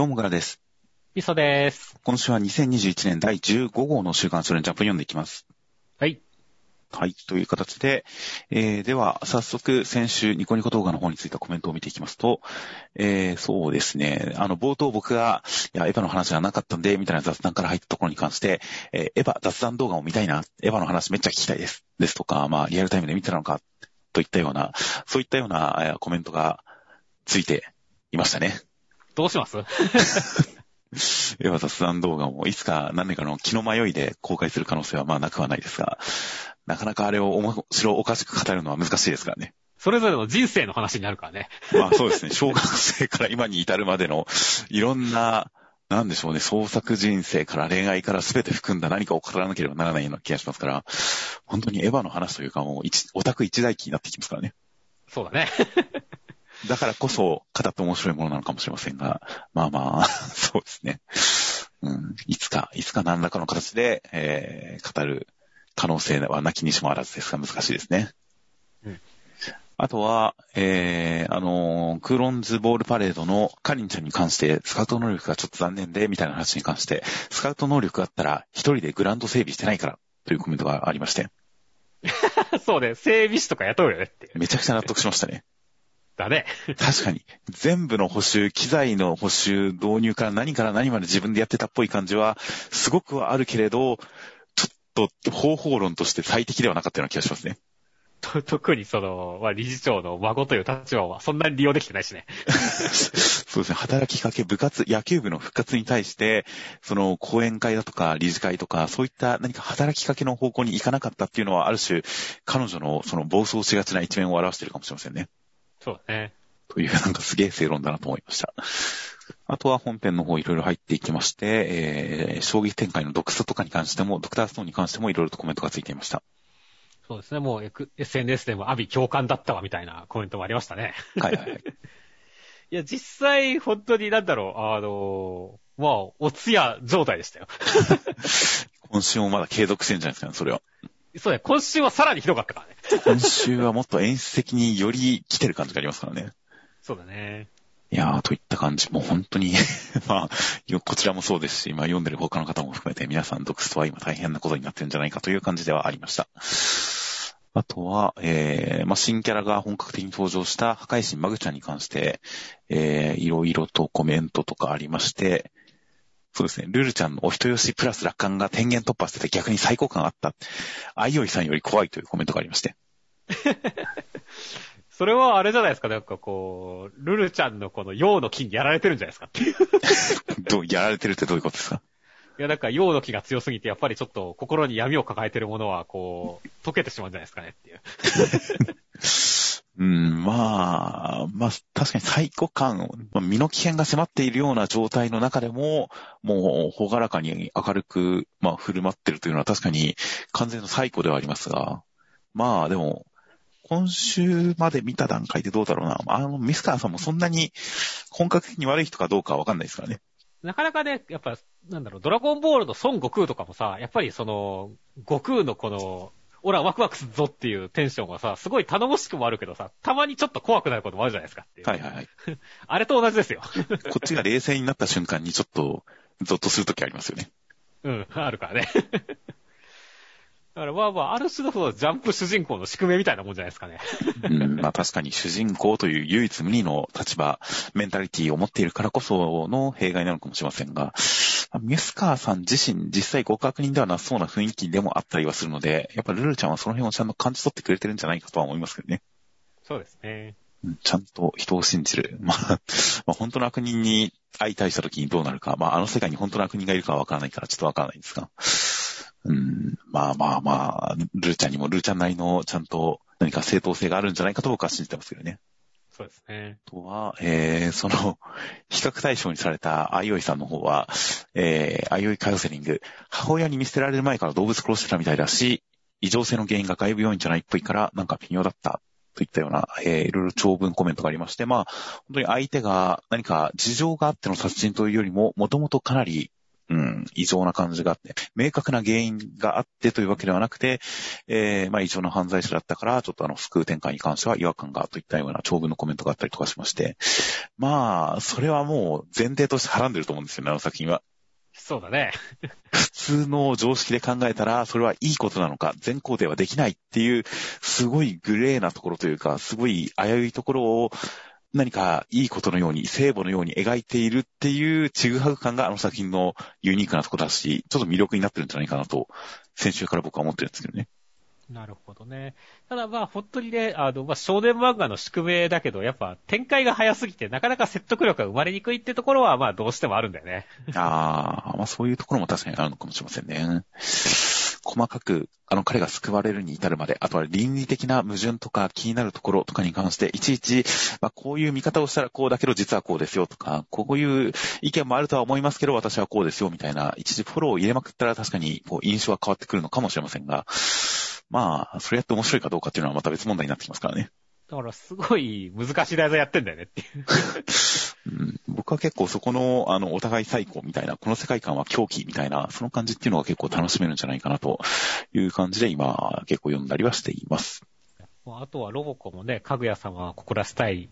どうもからです。みそです。今週は2021年第15号の週刊少年ジャンプ読んでいきます。はい。はい。という形で、えー、では、早速、先週、ニコニコ動画の方についてコメントを見ていきますと、えー、そうですね、あの、冒頭僕が、いや、エヴァの話がなかったんで、みたいな雑談から入ったところに関して、えー、エヴァ雑談動画を見たいな、エヴァの話めっちゃ聞きたいです。ですとか、まあ、リアルタイムで見てたのか、といったような、そういったような、えコメントがついていましたね。どうします？エヴァ雑談動画もいつか何年かの気の迷いで公開する可能性はまあなくはないですが、なかなかあれを面白おかしく語るのは難しいですからね。それぞれの人生の話になるからね。まあそうですね、小学生から今に至るまでのいろんな、なんでしょうね、創作人生から恋愛から全て含んだ何かを語らなければならないような気がしますから、本当にエヴァの話というかもう一オタク一大期になってきますからね。そうだね。だからこそ語って面白いものなのかもしれませんが、まあまあ、そうですね。うん、いつか、いつか何らかの形で、えー、語る可能性はなきにしもあらずですが難しいですね。うんあとは、えー、あのークーロンズボールパレードのカリンちゃんに関して、スカウト能力がちょっと残念で、みたいな話に関して、スカウト能力があったら、一人でグラウンド整備してないから、というコメントがありまして、そうね。整備士とか雇うよねって。めちゃくちゃ納得しましたね。だね。確かに。全部の補修、機材の補修、導入から何から何まで自分でやってたっぽい感じは、すごくはあるけれど、ちょっと方法論として最適ではなかったような気がしますね。と特にその、まあ、理事長の孫という立場はそんなに利用できてないしね。そうですね。働きかけ、部活、野球部の復活に対して、その講演会だとか理事会とか、そういった何か働きかけの方向に行かなかったっていうのは、ある種、彼女のその暴走しがちな一面を表しているかもしれませんね。そうだね。という、なんかすげえ正論だなと思いました。あとは本編の方いろいろ入っていきまして、えー、衝撃展開のドクストとかに関しても、ドクターストーンに関してもいろいろとコメントがついていました。そうですね。もう SNS でもアビ共感だったわみたいなコメントもありましたね。はいはいはい。いや、実際、本当になんだろう、あの、まあ、お通夜状態でしたよ。今週もまだ継続してるんじゃないですかね、それは。そうね。今週はさらにひどかったからね。今週はもっと演出的により来てる感じがありますからね。そうだね。いやー、といった感じ。もう本当に、まあ、よこちらもそうですし、まあ読んでる他の方も含めて皆さんドクストは今大変なことになってるんじゃないかという感じではありました。あとは、えー、まあ新キャラが本格的に登場した破壊神マグちゃんに関して、えー、いろいろとコメントとかありまして、そうですね、ルルちゃんのお人よしプラス楽観が天元突破してて逆に最高感あった。あいおいさんより怖いというコメントがありまして。それはあれじゃないですか、なんかこう、ルルちゃんのこの陽の木にやられてるんじゃないですかっていう。どう、やられてるってどういうことですか？いや、なんか陽の木が強すぎて、やっぱりちょっと心に闇を抱えてるものは、こう、溶けてしまうんじゃないですかねっていう。ん、まあ、まあ、確かに最古感、まあ身の危険が迫っているような状態の中でも、もう、ほがらかに明るく、まあ、振る舞ってるというのは確かに完全の最古ではありますが、まあ、でも、今週まで見た段階でどうだろうな。あの、ミスカーさんもそんなに本格的に悪い人かどうかはわかんないですからね。なかなかね、やっぱ、なんだろう、ドラゴンボールの孫悟空とかもさ、やっぱりその、悟空のこの、オラワクワクするぞっていうテンションがさ、すごい頼もしくもあるけどさ、たまにちょっと怖くなることもあるじゃないですかっていう。はいはいはい。あれと同じですよ。こっちが冷静になった瞬間にちょっと、ゾッとするときありますよね。うん、あるからね。だからまあまあ、ある種のそのジャンプ主人公の宿命みたいなもんじゃないですかね。うん、まあ確かに主人公という唯一無二の立場、メンタリティを持っているからこその弊害なのかもしれませんが、ミスカーさん自身実際極悪人ではなさそうな雰囲気でもあったりはするので、やっぱルルちゃんはその辺をちゃんと感じ取ってくれてるんじゃないかとは思いますけどね。そうですね。うんちゃんと人を信じる。まあ、まあ本当の悪人に相対した時にどうなるか、まああの世界に本当の悪人がいるかはわからないからちょっとわからないんですが。うん、まあまあまあ、ルルちゃんにもルルちゃんなりのちゃんと何か正当性があるんじゃないかと僕は信じてますけどね。そうですね。あとは、えー、その、比較対象にされたあいおいさんの方は、えー、あいおいカウンセリング、母親に見捨てられる前から動物殺してたみたいだし、異常性の原因が外部要因じゃないっぽいから、なんか微妙だった。といったような、えー、いろいろ長文コメントがありまして、まあ、本当に相手が何か事情があっての殺人というよりも、もともとかなりうん、異常な感じがあって、明確な原因があってというわけではなくて、えー、まあ異常な犯罪者だったから、ちょっとあの、救う展開に関しては違和感がといったような長文のコメントがあったりとかしまして、まあ、それはもう前提としてはらんでると思うんですよね、あの作品は。そうだね。普通の常識で考えたら、それはいいことなのか、全肯定はできないっていう、すごいグレーなところというか、すごい危ういところを、何かいいことのように、聖母のように描いているっていうちぐはぐ感があの作品のユニークなところだし、ちょっと魅力になってるんじゃないかなと、先週から僕は思ってるんですけどね。なるほどね。ただまあ、本当にね、あの、まあ、少年漫画の宿命だけど、やっぱ展開が早すぎて、なかなか説得力が生まれにくいってところは、まあ、どうしてもあるんだよね。ああ、まあそういうところも確かにあるのかもしれませんね。細かく、あの彼が救われるに至るまで、あとは倫理的な矛盾とか気になるところとかに関して、いちいち、まあこういう見方をしたらこうだけど実はこうですよとか、こういう意見もあるとは思いますけど私はこうですよみたいな、一時フォローを入れまくったら確かにこう印象は変わってくるのかもしれませんが、まあ、それやって面白いかどうかっていうのはまた別問題になってきますからね。だから、すごい難しい題材やってんだよねっていう。僕は結構そこの、あの、お互い最高みたいな、この世界観は狂気みたいな、その感じっていうのが結構楽しめるんじゃないかなという感じで今、結構読んだりはしています。あとはロボコもね、かぐや様は心スタイ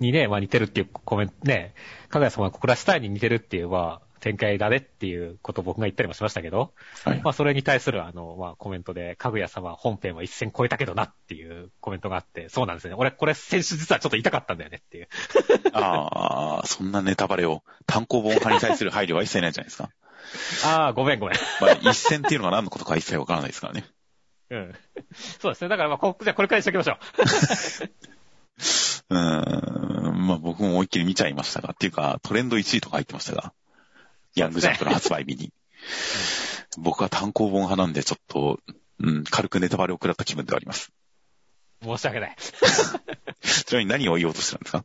にね、まあ似てるっていうコメント、ね、かぐや様はここらスタイに似てるっていう、まあ、展開だねっていうことを僕が言ったりもしましたけど、はい。まあそれに対するあの、まあコメントで、かぐや様本編は一線超えたけどなっていうコメントがあって、そうなんですよね。俺これ先週実はちょっと言いたかったんだよねっていう。ああ、そんなネタバレを、単行本派に対する配慮は一切ないじゃないですか。ああ、ごめんごめん。まあ、一線っていうのが何のことか一切わからないですからね。うん。そうですね。だからまあこ、じゃあこれからにしておきましょう。うーん、まあ僕も思いっきり見ちゃいましたが、っていうか、トレンド1位とか入ってましたが、ヤングジャンプの発売日に。僕は単行本派なんでちょっと、うん、軽くネタバレを食らった気分ではあります。申し訳ない。ちなみに何を言おうとしてたんですか？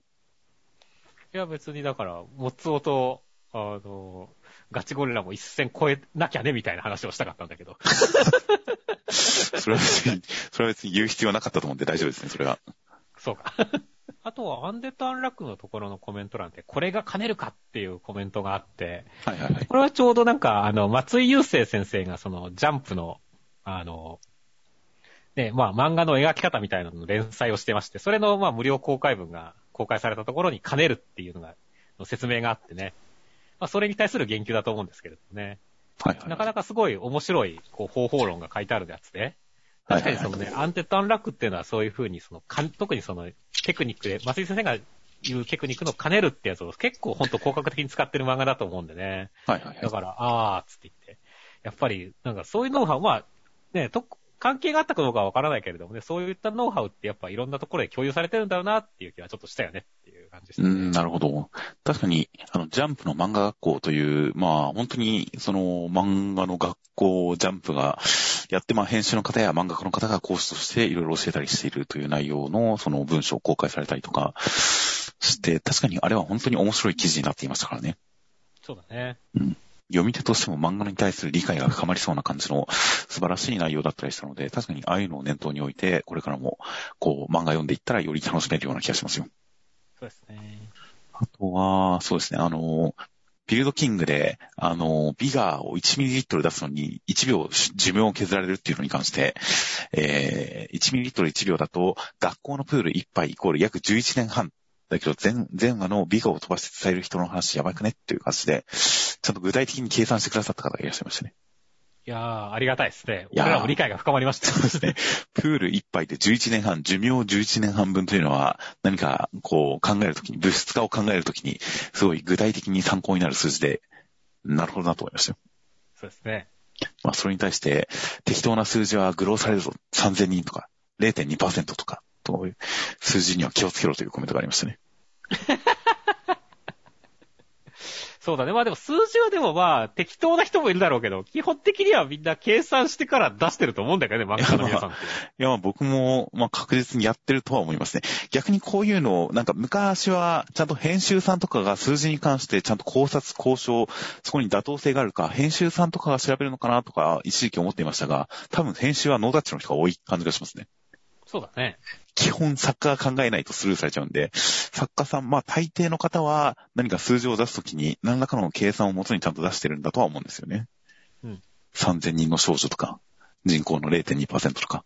いや別にだから、モツオと、あの、ガチゴリラも一線超えなきゃねみたいな話をしたかったんだけど。それは別に、それは別に言う必要なかったと思うんで大丈夫ですね、それは。そうか。あとは、アンデッド・アンラックのところのコメント欄で、これが兼ねるかっていうコメントがあって、はいはいはい。これはちょうどなんか、あの、松井雄生先生がその、ジャンプの、あの、ね、まあ漫画の描き方みたいなのの連載をしてまして、それのまあ無料公開文が公開されたところに兼ねるっていうのが、の説明があってね。まあそれに対する言及だと思うんですけれどもね。はいはい。なかなかすごい面白い、こう、方法論が書いてあるやつで、確かにそのね、アンテッドアンラックっていうのはそういう風に、その、かん特にその、テクニックで、松井先生が言うテクニックの兼ねるってやつを結構ほんと効果的に使ってる漫画だと思うんでね。はいはいはい。だから、あーっつって言って。やっぱり、なんかそういうノウハウ、まあ、ね、と、関係があったかどうかはわからないけれどもね、そういったノウハウってやっぱいろんなところで共有されてるんだろうなっていう気はちょっとしたよねっていう感じでしたね。うん、なるほど。確かに、あの、ジャンプの漫画学校という、まあ、本当に、その、漫画の学校、ジャンプが、やって、まあ、編集の方や漫画家の方が講師としていろいろ教えたりしているという内容の、その文章を公開されたりとかして、確かにあれは本当に面白い記事になっていましたからね。そうだね。読み手としても漫画に対する理解が深まりそうな感じの素晴らしい内容だったりしたので、確かにああいうのを念頭に置いて、これからも、こう、漫画読んでいったらより楽しめるような気がしますよ。そうですね。あとは、そうですね、あの、ビルドキングで、あの、ビガーを1ミリリットル出すのに1秒寿命を削られるっていうのに関して、えー、1ミリリットル1秒だと、学校のプール1杯イコール約11年半。だけど、全、全話のビガを飛ばして伝える人の話やばくねっていう感じで、ちゃんと具体的に計算してくださった方がいらっしゃいましたね。いやー、ありがたいですね。いやー俺らも理解が深まりました。そうですね。プール1杯で11年半、寿命11年半分というのは、何かこう考えるときに、物質化を考えるときに、すごい具体的に参考になる数字で、なるほどなと思いましたよ。そうですね。まあ、それに対して、適当な数字は愚弄されるぞ。3000人とか、0.2%とか、という数字には気をつけろというコメントがありましたね。そうだね。まあでも数字はでもまあ適当な人もいるだろうけど、基本的にはみんな計算してから出してると思うんだけどね、漫画家の皆さん。いや、まあ僕も、まあ確実にやってるとは思いますね。逆にこういうのを、なんか昔は、ちゃんと編集さんとかが数字に関してちゃんと考察、交渉、そこに妥当性があるか、編集さんとかが調べるのかなとか、一時期思っていましたが、多分編集はノータッチの人が多い感じがしますね。そうだね。基本作家が考えないとスルーされちゃうんで、作家さん、まあ大抵の方は何か数字を出すときに何らかの計算をもとにちゃんと出してるんだとは思うんですよね。うん。3000人の少女とか、人口の0.2%とか。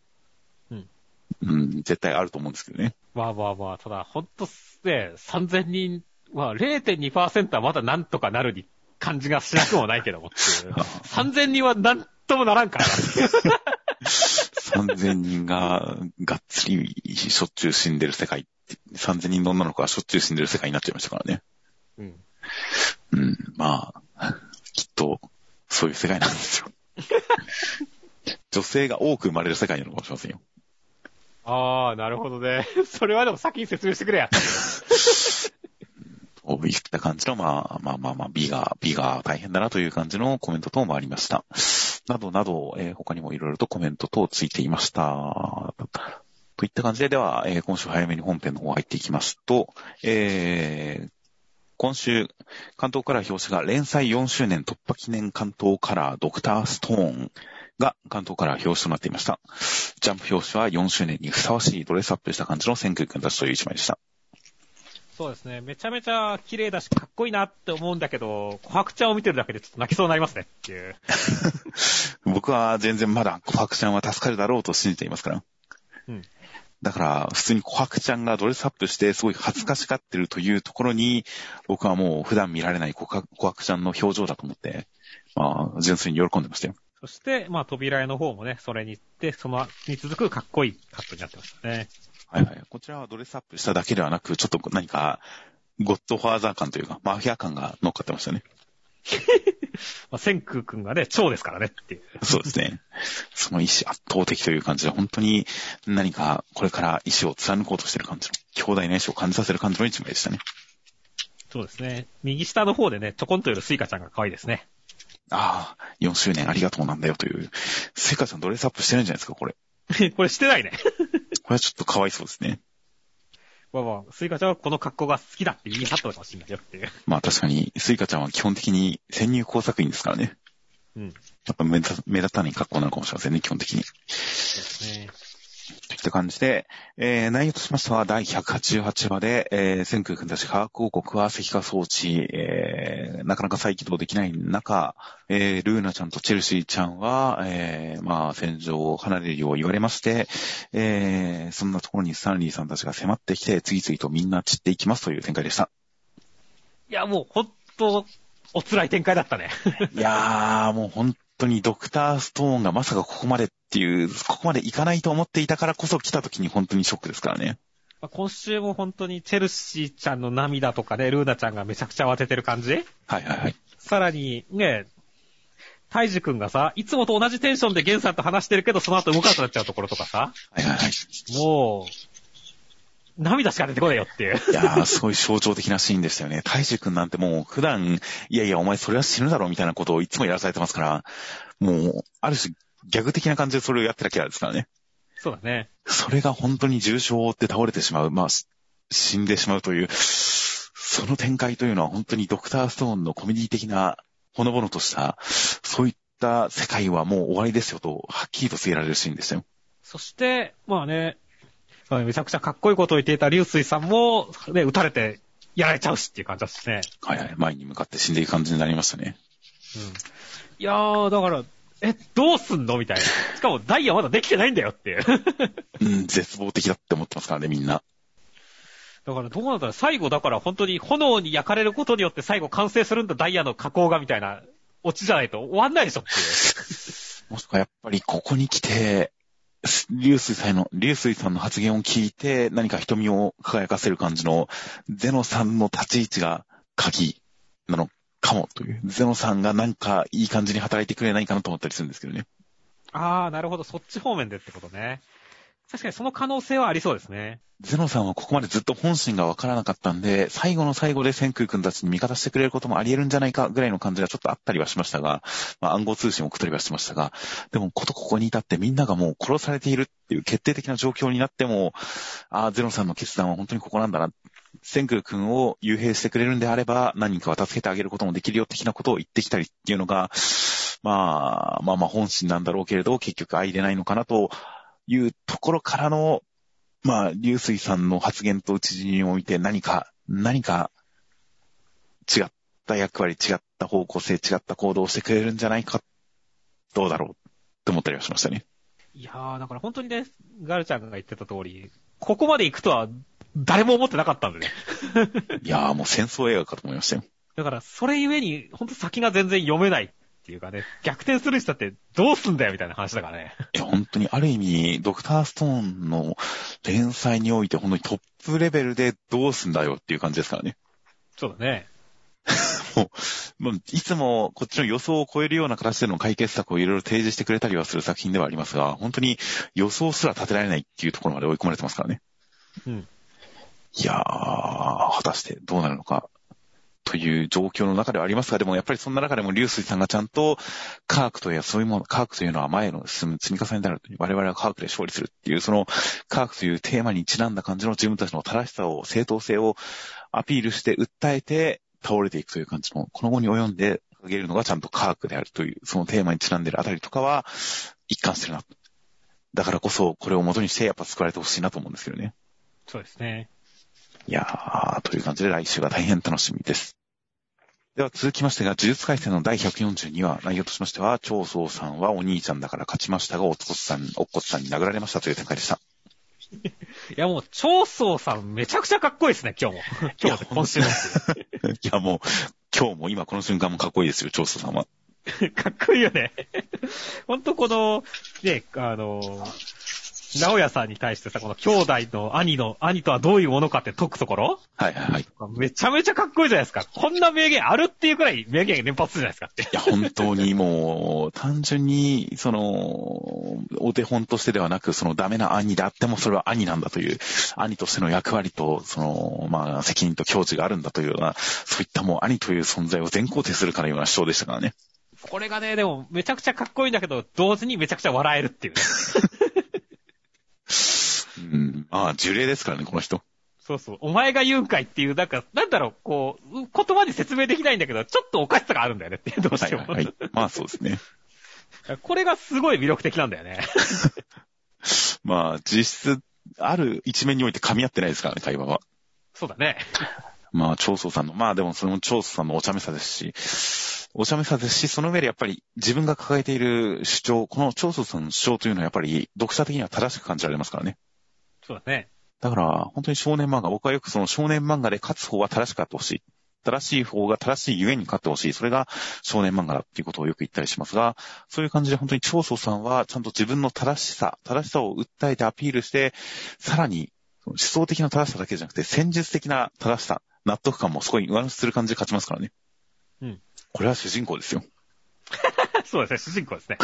うん。うん、絶対あると思うんですけどね。まあまあまあ、ただ、ほんとね、3000人は0.2%はまだなんとかなるに感じがしなくもないけどもっていう。3000人はなんともならんから。3000人ががっつりしょっちゅう死んでる世界って、3000人の女の子がしょっちゅう死んでる世界になっちゃいましたからね。うん。うん、まあ、きっと、そういう世界なんですよ。女性が多く生まれる世界なのかもしれませんよ。ああ、なるほどね。それはでも先に説明してくれや。そういった感じの、まあ、まあまあまあ、B が、B が大変だなという感じのコメント等もありました。などなど、えー他にもいろいろとコメント等ついていました。といった感じで、では、えー今週早めに本編の方入っていきますと、えー今週、関東カラー表紙が連載4周年突破記念関東カラードクターストーンが関東カラー表紙となっていました。ジャンプ表紙は4周年にふさわしいドレスアップした感じの千空君たちという一枚でした。そうですね。めちゃめちゃ綺麗だし、かっこいいなって思うんだけど、琥珀ちゃんを見てるだけでちょっと泣きそうになりますね っていう。僕は全然まだ琥珀ちゃんは助かるだろうと信じていますから。うん。だから、普通に琥珀ちゃんがドレスアップしてすごい恥ずかしがってるというところに、僕はもう普段見られない琥珀ちゃんの表情だと思って、まあ、純粋に喜んでましたよ。そして、まあ、扉絵の方もね、それに行って、その、に続くかっこいいカットになってましたね。はいはい。こちらはドレスアップしただけではなく、ちょっと何か、ゴッドファーザー感というか、マフィア感が乗っかってましたね。まあ、千空くんがね、蝶ですからねっていう。そうですね。その意志圧倒的という感じで、本当に何かこれから意志を貫こうとしてる感じの、強大な意志を感じさせる感じの一枚でしたね。そうですね。右下の方でね、ちょこんといるスイカちゃんが可愛いですね。ああ、4周年ありがとうなんだよという。スイカちゃんドレスアップしてるんじゃないですか、これ。これしてないね。これはちょっとかわいそうですね。まあまあ、スイカちゃんはこの格好が好きだって言い張ったのかもしれないよっていう。まあ確かに、スイカちゃんは基本的に潜入工作員ですからね。うん。やっぱ目立目立たない格好なのかもしれませんね、基本的に。そうですね。った感じで、えー、内容としましては第188話で、えー、千空君たち科学王国は石化装置、えー、なかなか再起動できない中、えー、ルーナちゃんとチェルシーちゃんは、えー、まあ、戦場を離れるよう言われまして、えー、そんなところにスタンリーさんたちが迫ってきて、次々とみんな散っていきますという展開でした。いや、もう、ほんと、お辛い展開だったね。いやー、もう本当にドクターストーンがまさかここまでっていう、ここまでいかないと思っていたからこそ来た時に本当にショックですからね。まあ今週も本当にチェルシーちゃんの涙とかね、ルーナちゃんがめちゃくちゃ慌ててる感じ？はいはいはい。さらに、ね、タイジ君がさ、いつもと同じテンションでゲンさんと話してるけど、その後動かなくなっちゃうところとかさ、はいはいはい。もう、涙しか出てこないよっていう。いやー、すごい象徴的なシーンでしたよね。大樹くんなんてもう普段、いやいや、お前それは死ぬだろみたいなことをいつもやらされてますから、もう、ある種、ギャグ的な感じでそれをやってたキャラですからね。そうだね。それが本当に重傷を負って倒れてしまう、まあ、し死んでしまうという、その展開というのは本当にドクターストーンのコメディ的な、ほのぼのとした、そういった世界はもう終わりですよと、はっきりと告げられるシーンでしたよ。そして、まあね、めちゃくちゃかっこいいことを言っていた流水さんも、ね、撃たれてやられちゃうしっていう感じだしね。はいはい、前に向かって死んでいく感じになりましたね。うん。いやー、だから、え、どうすんの？みたいな。しかもダイヤまだできてないんだよっていう。うん、絶望的だって思ってますからね、みんな。だからどうなんだろう最後だから本当に炎に焼かれることによって最後完成するんだダイヤの加工がみたいなオチじゃないと終わんないでしょっていう。もしくはやっぱりここに来て、流水さんの、流水さんの発言を聞いて何か瞳を輝かせる感じのゼノさんの立ち位置が鍵なのかもという。ゼノさんがなんかいい感じに働いてくれないかなと思ったりするんですけどね。あー、なるほど。そっち方面でってことね。確かにその可能性はありそうですね。ゼノさんはここまでずっと本心がわからなかったんで、最後の最後で千空君たちに味方してくれることもあり得るんじゃないかぐらいの感じがちょっとあったりはしましたが、まあ暗号通信を送ったりはしてましたが、でもことここに至ってみんながもう殺されているっていう決定的な状況になっても、ああ、ゼノさんの決断は本当にここなんだな。千空君を幽閉してくれるんであれば、何人かは助けてあげることもできるよ的なことを言ってきたりっていうのが、まあ、まあまあ本心なんだろうけれど、結局愛でないのかなというところからの、まあ、流水さんの発言と打ち死において何か、何か、違った役割、違った方向性、違った行動をしてくれるんじゃないか、どうだろうって思ったりはしましたね。いやー、だから本当にね、ガルちゃんが言ってた通り、ここまで行くとは誰も思ってなかったんでね。いやーもう戦争映画かと思いましたよ。だから、それゆえに、ほんと先が全然読めないっていうかね、逆転する人ってどうすんだよみたいな話だからね。いや、本当にある意味、ドクターストーンの連載において本当にトップレベルでどうすんだよっていう感じですからね。そうだね。もう、もういつもこっちの予想を超えるような形での解決策をいろいろ提示してくれたりはする作品ではありますが、本当に予想すら立てられないっていうところまで追い込まれてますからね。うん。いやー、果たしてどうなるのか、という状況の中ではありますが、でもやっぱりそんな中でも流水さんがちゃんと科学というそういうもの、科学というのは前の進む積み重ねであるという、我々は科学で勝利するっていう、その科学というテーマにちなんだ感じの自分たちの正しさを、正当性をアピールして訴えて倒れていくという感じの、この後に及んで掲げるのがちゃんと科学であるという、そのテーマにちなんでるあたりとかは一貫してるな。だからこそ、これを元にしてやっぱ救われてほしいなと思うんですけどね。そうですね。いやー、という感じで来週が大変楽しみです。では続きましてが、呪術回戦の第142話、内容としましては、長宗さんはお兄ちゃんだから勝ちましたが、おっこつさん、おっこつさんに殴られましたという展開でした。いやもう、長宗さんめちゃくちゃかっこいいですね、今日も。今日で今週の。いや、もう、今日も今この瞬間もかっこいいですよ、長宗さんは。かっこいいよね。ほんとこの、ね、あの、直哉さんに対してさ、この兄弟の兄の、兄とはどういうものかって解くところ？はいはいはい。いめちゃめちゃかっこいいじゃないですか。こんな名言あるっていうくらい名言連発するじゃないですかって。や、本当にもう、単純に、その、お手本としてではなく、そのダメな兄であってもそれは兄なんだという、兄としての役割と、その、まあ、責任と矜持があるんだというような、そういったもう兄という存在を全肯定するかのような主張でしたからね。これがね、でもめちゃくちゃかっこいいんだけど、同時にめちゃくちゃ笑えるっていうね。うん、まあ、呪霊ですからね、この人。そうそう。お前が言うんかいっていう、なんか、なんだろう、こう、言葉で説明できないんだけど、ちょっとおかしさがあるんだよねってどうしても。はいはいはい。まあそうですね。これがすごい魅力的なんだよね。まあ、実質、ある一面において噛み合ってないですからね、会話は。そうだね。まあ、長宗さんの、まあでもその長宗さんのお茶目さですし、お茶目さですし、その上でやっぱり自分が抱えている主張、この長宗さんの主張というのはやっぱり読者的には正しく感じられますからね。そうだね。だから、本当に少年漫画、僕はよくその少年漫画で勝つ方は正しくあってほしい。正しい方が正しいゆえに勝ってほしい。それが少年漫画だっていうことをよく言ったりしますが、そういう感じで本当に長宗さんはちゃんと自分の正しさ、正しさを訴えてアピールして、さらに思想的な正しさだけじゃなくて戦術的な正しさ、納得感もすごい上乗せする感じで勝ちますからね。うん。これは主人公ですよ。そうですね、主人公ですね。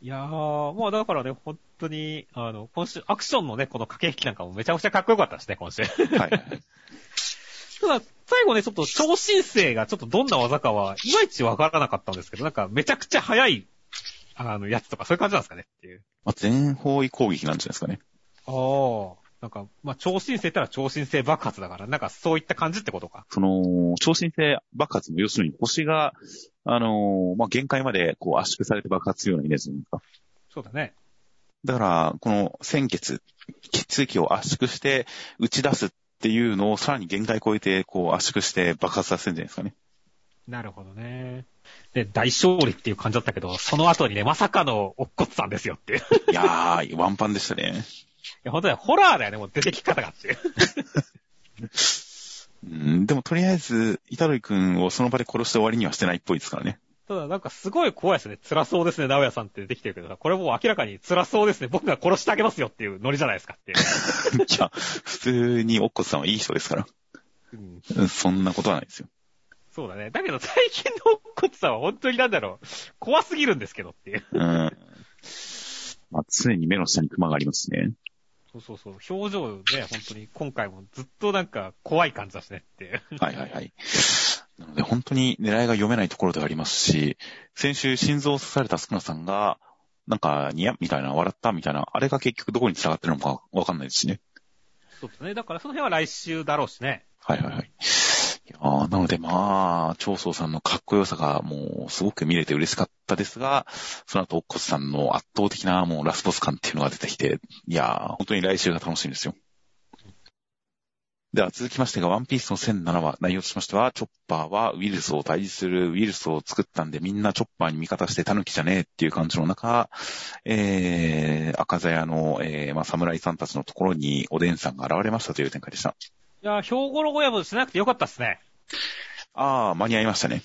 いやー、まあだからね、本当に、あの、今週、アクションのね、この駆け引きなんかもめちゃくちゃかっこよかったですね、今週。はい。ただ、最後ね、ちょっと超新星がちょっとどんな技かは、いまいちわからなかったんですけど、なんかめちゃくちゃ速い、あの、やつとかそういう感じなんですかねっていう。まあ、全方位攻撃なんじゃないですかね。ああ。なんか、まあ、超新星ってのは超新星爆発だから、なんかそういった感じってことか。その、超新星爆発の要するに星が、あのーまあ、限界までこう圧縮されて爆発するようなイメージですか？そうだね。だから、この鮮血、血液を圧縮して打ち出すっていうのをさらに限界超えてこう圧縮して爆発させるんじゃないですかね。なるほどね。で、大勝利っていう感じだったけど、その後にね、まさかのおっこつさんですよっていやー、ワンパンでしたね。や、本当にホラーだよね、もう出てき方がっていう。うん、でもとりあえず、イタロイ君をその場で殺して終わりにはしてないっぽいですからね。ただ、なんかすごい怖いですね。辛そうですね、直哉さんってできてるけどさ、これもう明らかに辛そうですね。僕が殺してあげますよっていうノリじゃないですかっていう。いや、普通にオッコスさんはいい人ですから。うんうんそんなことはないですよ。そうだね。だけど最近のコツさんは本当になんだろう。怖すぎるんですけどっていう。うん。まあ、常に目の下にクマがありますしね。そうそうそう。表情ね、本当に今回もずっとなんか怖い感じだしねっていう。はいはいはい。なので本当に狙いが読めないところではありますし、先週心臓を刺されたスクナさんが、なんか、ニヤみたいな、笑ったみたいな、あれが結局どこに繋がってるのかわかんないですしね。そうですね。だからその辺は来週だろうしね。はいはいはい。いやーなのでまあ、長宗さんのかっこよさがもうすごく見れて嬉しかったですが、その後、おっこさんの圧倒的なもうラスボス感っていうのが出てきて、いやー、本当に来週が楽しみですよ。では続きましてが、ワンピースの1007話、内容としましては、チョッパーはウィルスを退治するウィルスを作ったんで、みんなチョッパーに味方してタヌキじゃねえっていう感じの中、えー、赤座屋の、えー、まあ、侍さんたちのところにおでんさんが現れましたという展開でした。いや、兵庫の親分しなくてよかったっすね。あー、間に合いましたね。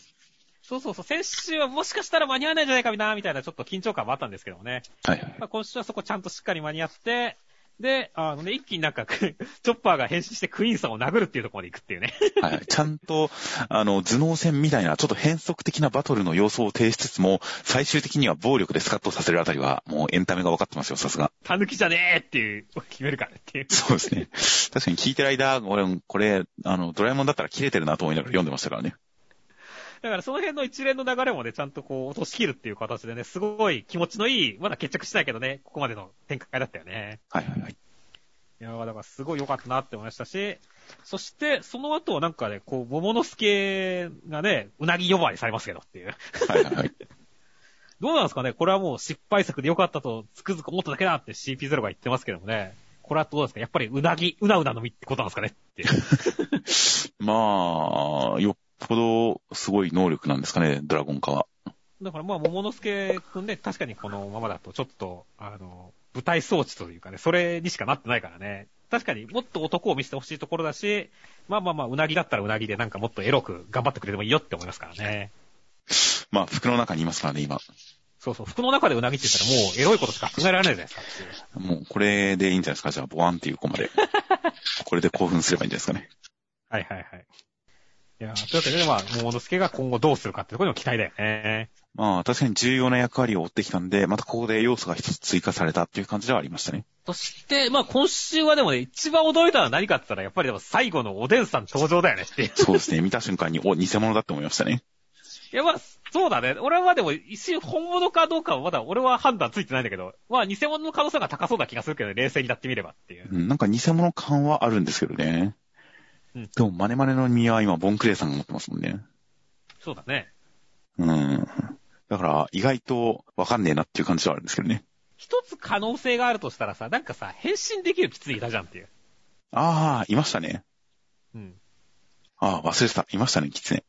そうそうそう。先週はもしかしたら間に合わないんじゃないかな、みたいなちょっと緊張感もあったんですけどもね。はいはい。まあ、今週はそこちゃんとしっかり間に合って、で、あのね、一気になんか、チョッパーが変身してクイーンさんを殴るっていうところまで行くっていうね。は いはい。ちゃんと、あの、頭脳戦みたいな、ちょっと変則的なバトルの要素を呈しつつも、最終的には暴力でスカッとさせるあたりは、もうエンタメが分かってますよ、さすが。タヌキじゃねえっていう、決めるからっていう。そうですね。確かに聞いてる間、俺、これ、あの、ドラえもんだったら切れてるなと思いながら読んでましたからね。だからその辺の一連の流れもね、ちゃんとこう落とし切るっていう形でね、すごい気持ちのいい、まだ決着してないけどね、ここまでの展開だったよね。はいはいはい。いやーだからすごい良かったなって思いましたし、そして、その後はなんかね、こう、桃之助がね、うなぎ呼ばわりされますけどっていう。はいはいはい。どうなんですかね？これはもう失敗作で良かったとつくづく思っただけだって CP0 が言ってますけどもね。これはどうですか？やっぱりうなぎ、うなうなのみってことなんですかねっていう。まあ、よっぽどすごい能力なんですかね、ドラゴン化は。だからまあ、桃之助くんね、確かにこのままだとちょっと、あの、舞台装置というかね、それにしかなってないからね。確かにもっと男を見せてほしいところだし、まあまあまあ、うなぎだったらうなぎでなんかもっとエロく頑張ってくれてもいいよって思いますからね。まあ、服の中にいますからね、今。そうそう、服の中でうなぎって言ったらもうエロいことしか考えられないじゃないですか。もう、これでいいんじゃないですか、じゃあ、ボワンっていうコマで。これで興奮すればいいんじゃないですかね。はいはいはい。いやーというわけでね、まあ、桃之助が今後どうするかってところにも期待だよね。まあ、確かに重要な役割を負ってきたんで、またここで要素が一つ追加されたっていう感じではありましたね。そして、まあ今週はでもね、一番驚いたのは何かって言ったら、やっぱりでも最後のおでんさん登場だよねっていう。そうですね、見た瞬間に、お、偽物だって思いましたね。いや、まあ、そうだね。俺はでも、一瞬本物かどうかはまだ俺は判断ついてないんだけど、まあ偽物の可能性が高そうな気がするけどね、冷静にやってみればっていう。うん、なんか偽物感はあるんですけどね。うんでも、マネマネの実は今、ボンクレーさんが持ってますもんね。そうだね。うん。だから、意外とわかんねえなっていう感じではあるんですけどね。一つ可能性があるとしたらさ、なんかさ、変身できるキツネいたじゃんっていう。ああ、いましたね。うん。ああ、忘れてた。いましたね、キツネ。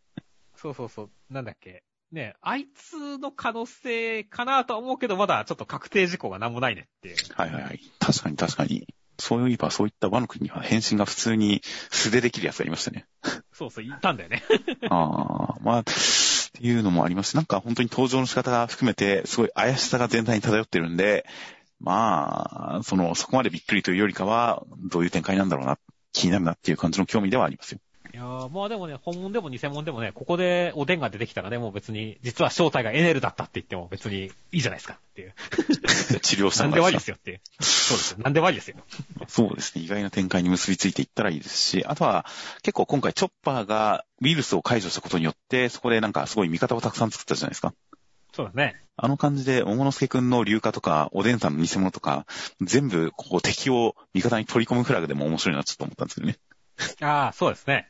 そうそうそう。なんだっけ。ねあいつの可能性かなとは思うけど、まだちょっと確定事項がなんもないねっていう。はいはいはい。確かに確かに。そういえば、そういったワノ国には変身が普通に素でできるやつがいましたね。そうそう、いたんだよね。ああ、まあ、っていうのもあります。なんか本当に登場の仕方が含めて、すごい怪しさが全体に漂ってるんで、まあ、その、そこまでびっくりというよりかは、どういう展開なんだろうな、気になるなっていう感じの興味ではありますよ。いやーまあでもね、本物でも偽物でもね、ここでおでんが出てきたらね、もう別に、実は正体がエネルだったって言っても別にいいじゃないですかっていう。治療したなんでもありですよっていう。そうですよ。なんでもありですよ。そうですね。意外な展開に結びついていったらいいですし、あとは結構今回チョッパーがウイルスを解除したことによって、そこでなんかすごい味方をたくさん作ったじゃないですか。そうだね。あの感じで、桃之助くんの硫化とか、おでんさんの偽物とか、全部こう敵を味方に取り込むフラグでも面白いなちょっと思ったんですけどね。ああ、そうですね。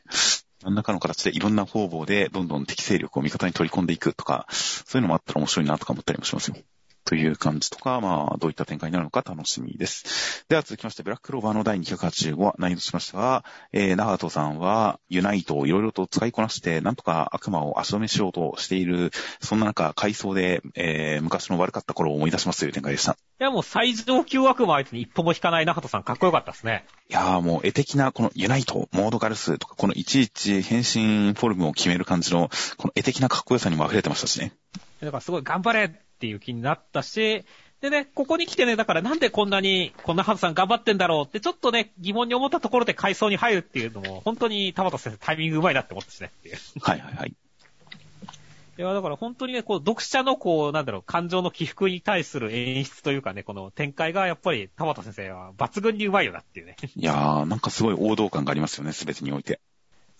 何らかの形でいろんな方法でどんどん適正力を味方に取り込んでいくとか、そういうのもあったら面白いなとか思ったりもしますよ。という感じとか、まあ、どういった展開になるのか楽しみです。では続きまして、ブラッククローバーの第285話、内容としましては、えー、長門さんは、ユナイトをいろいろと使いこなして、なんとか悪魔を足止めしようとしている、そんな中、回想で、えー、昔の悪かった頃を思い出しますという展開でした。いやもう最上級悪魔相手に一歩も引かない中戸さんかっこよかったですね。いやーもう絵的なこのユナイト、モードガルスとか、このいちいち変身フォルムを決める感じの、この絵的なかっこよさにも溢れてましたしね。だからすごい頑張れっていう気になったし、でね、ここに来てね、だからなんでこんなに、こんなハズさん頑張ってんだろうってちょっとね、疑問に思ったところで階層に入るっていうのも、本当に田畑先生タイミングうまいなって思ったしねっていう。はいはいはい。いや、だから本当にね、こう、読者のこう、なんだろう、感情の起伏に対する演出というかね、この展開がやっぱり田畑先生は抜群にうまいよなっていうね。いやー、なんかすごい王道感がありますよね、すべてにおいて。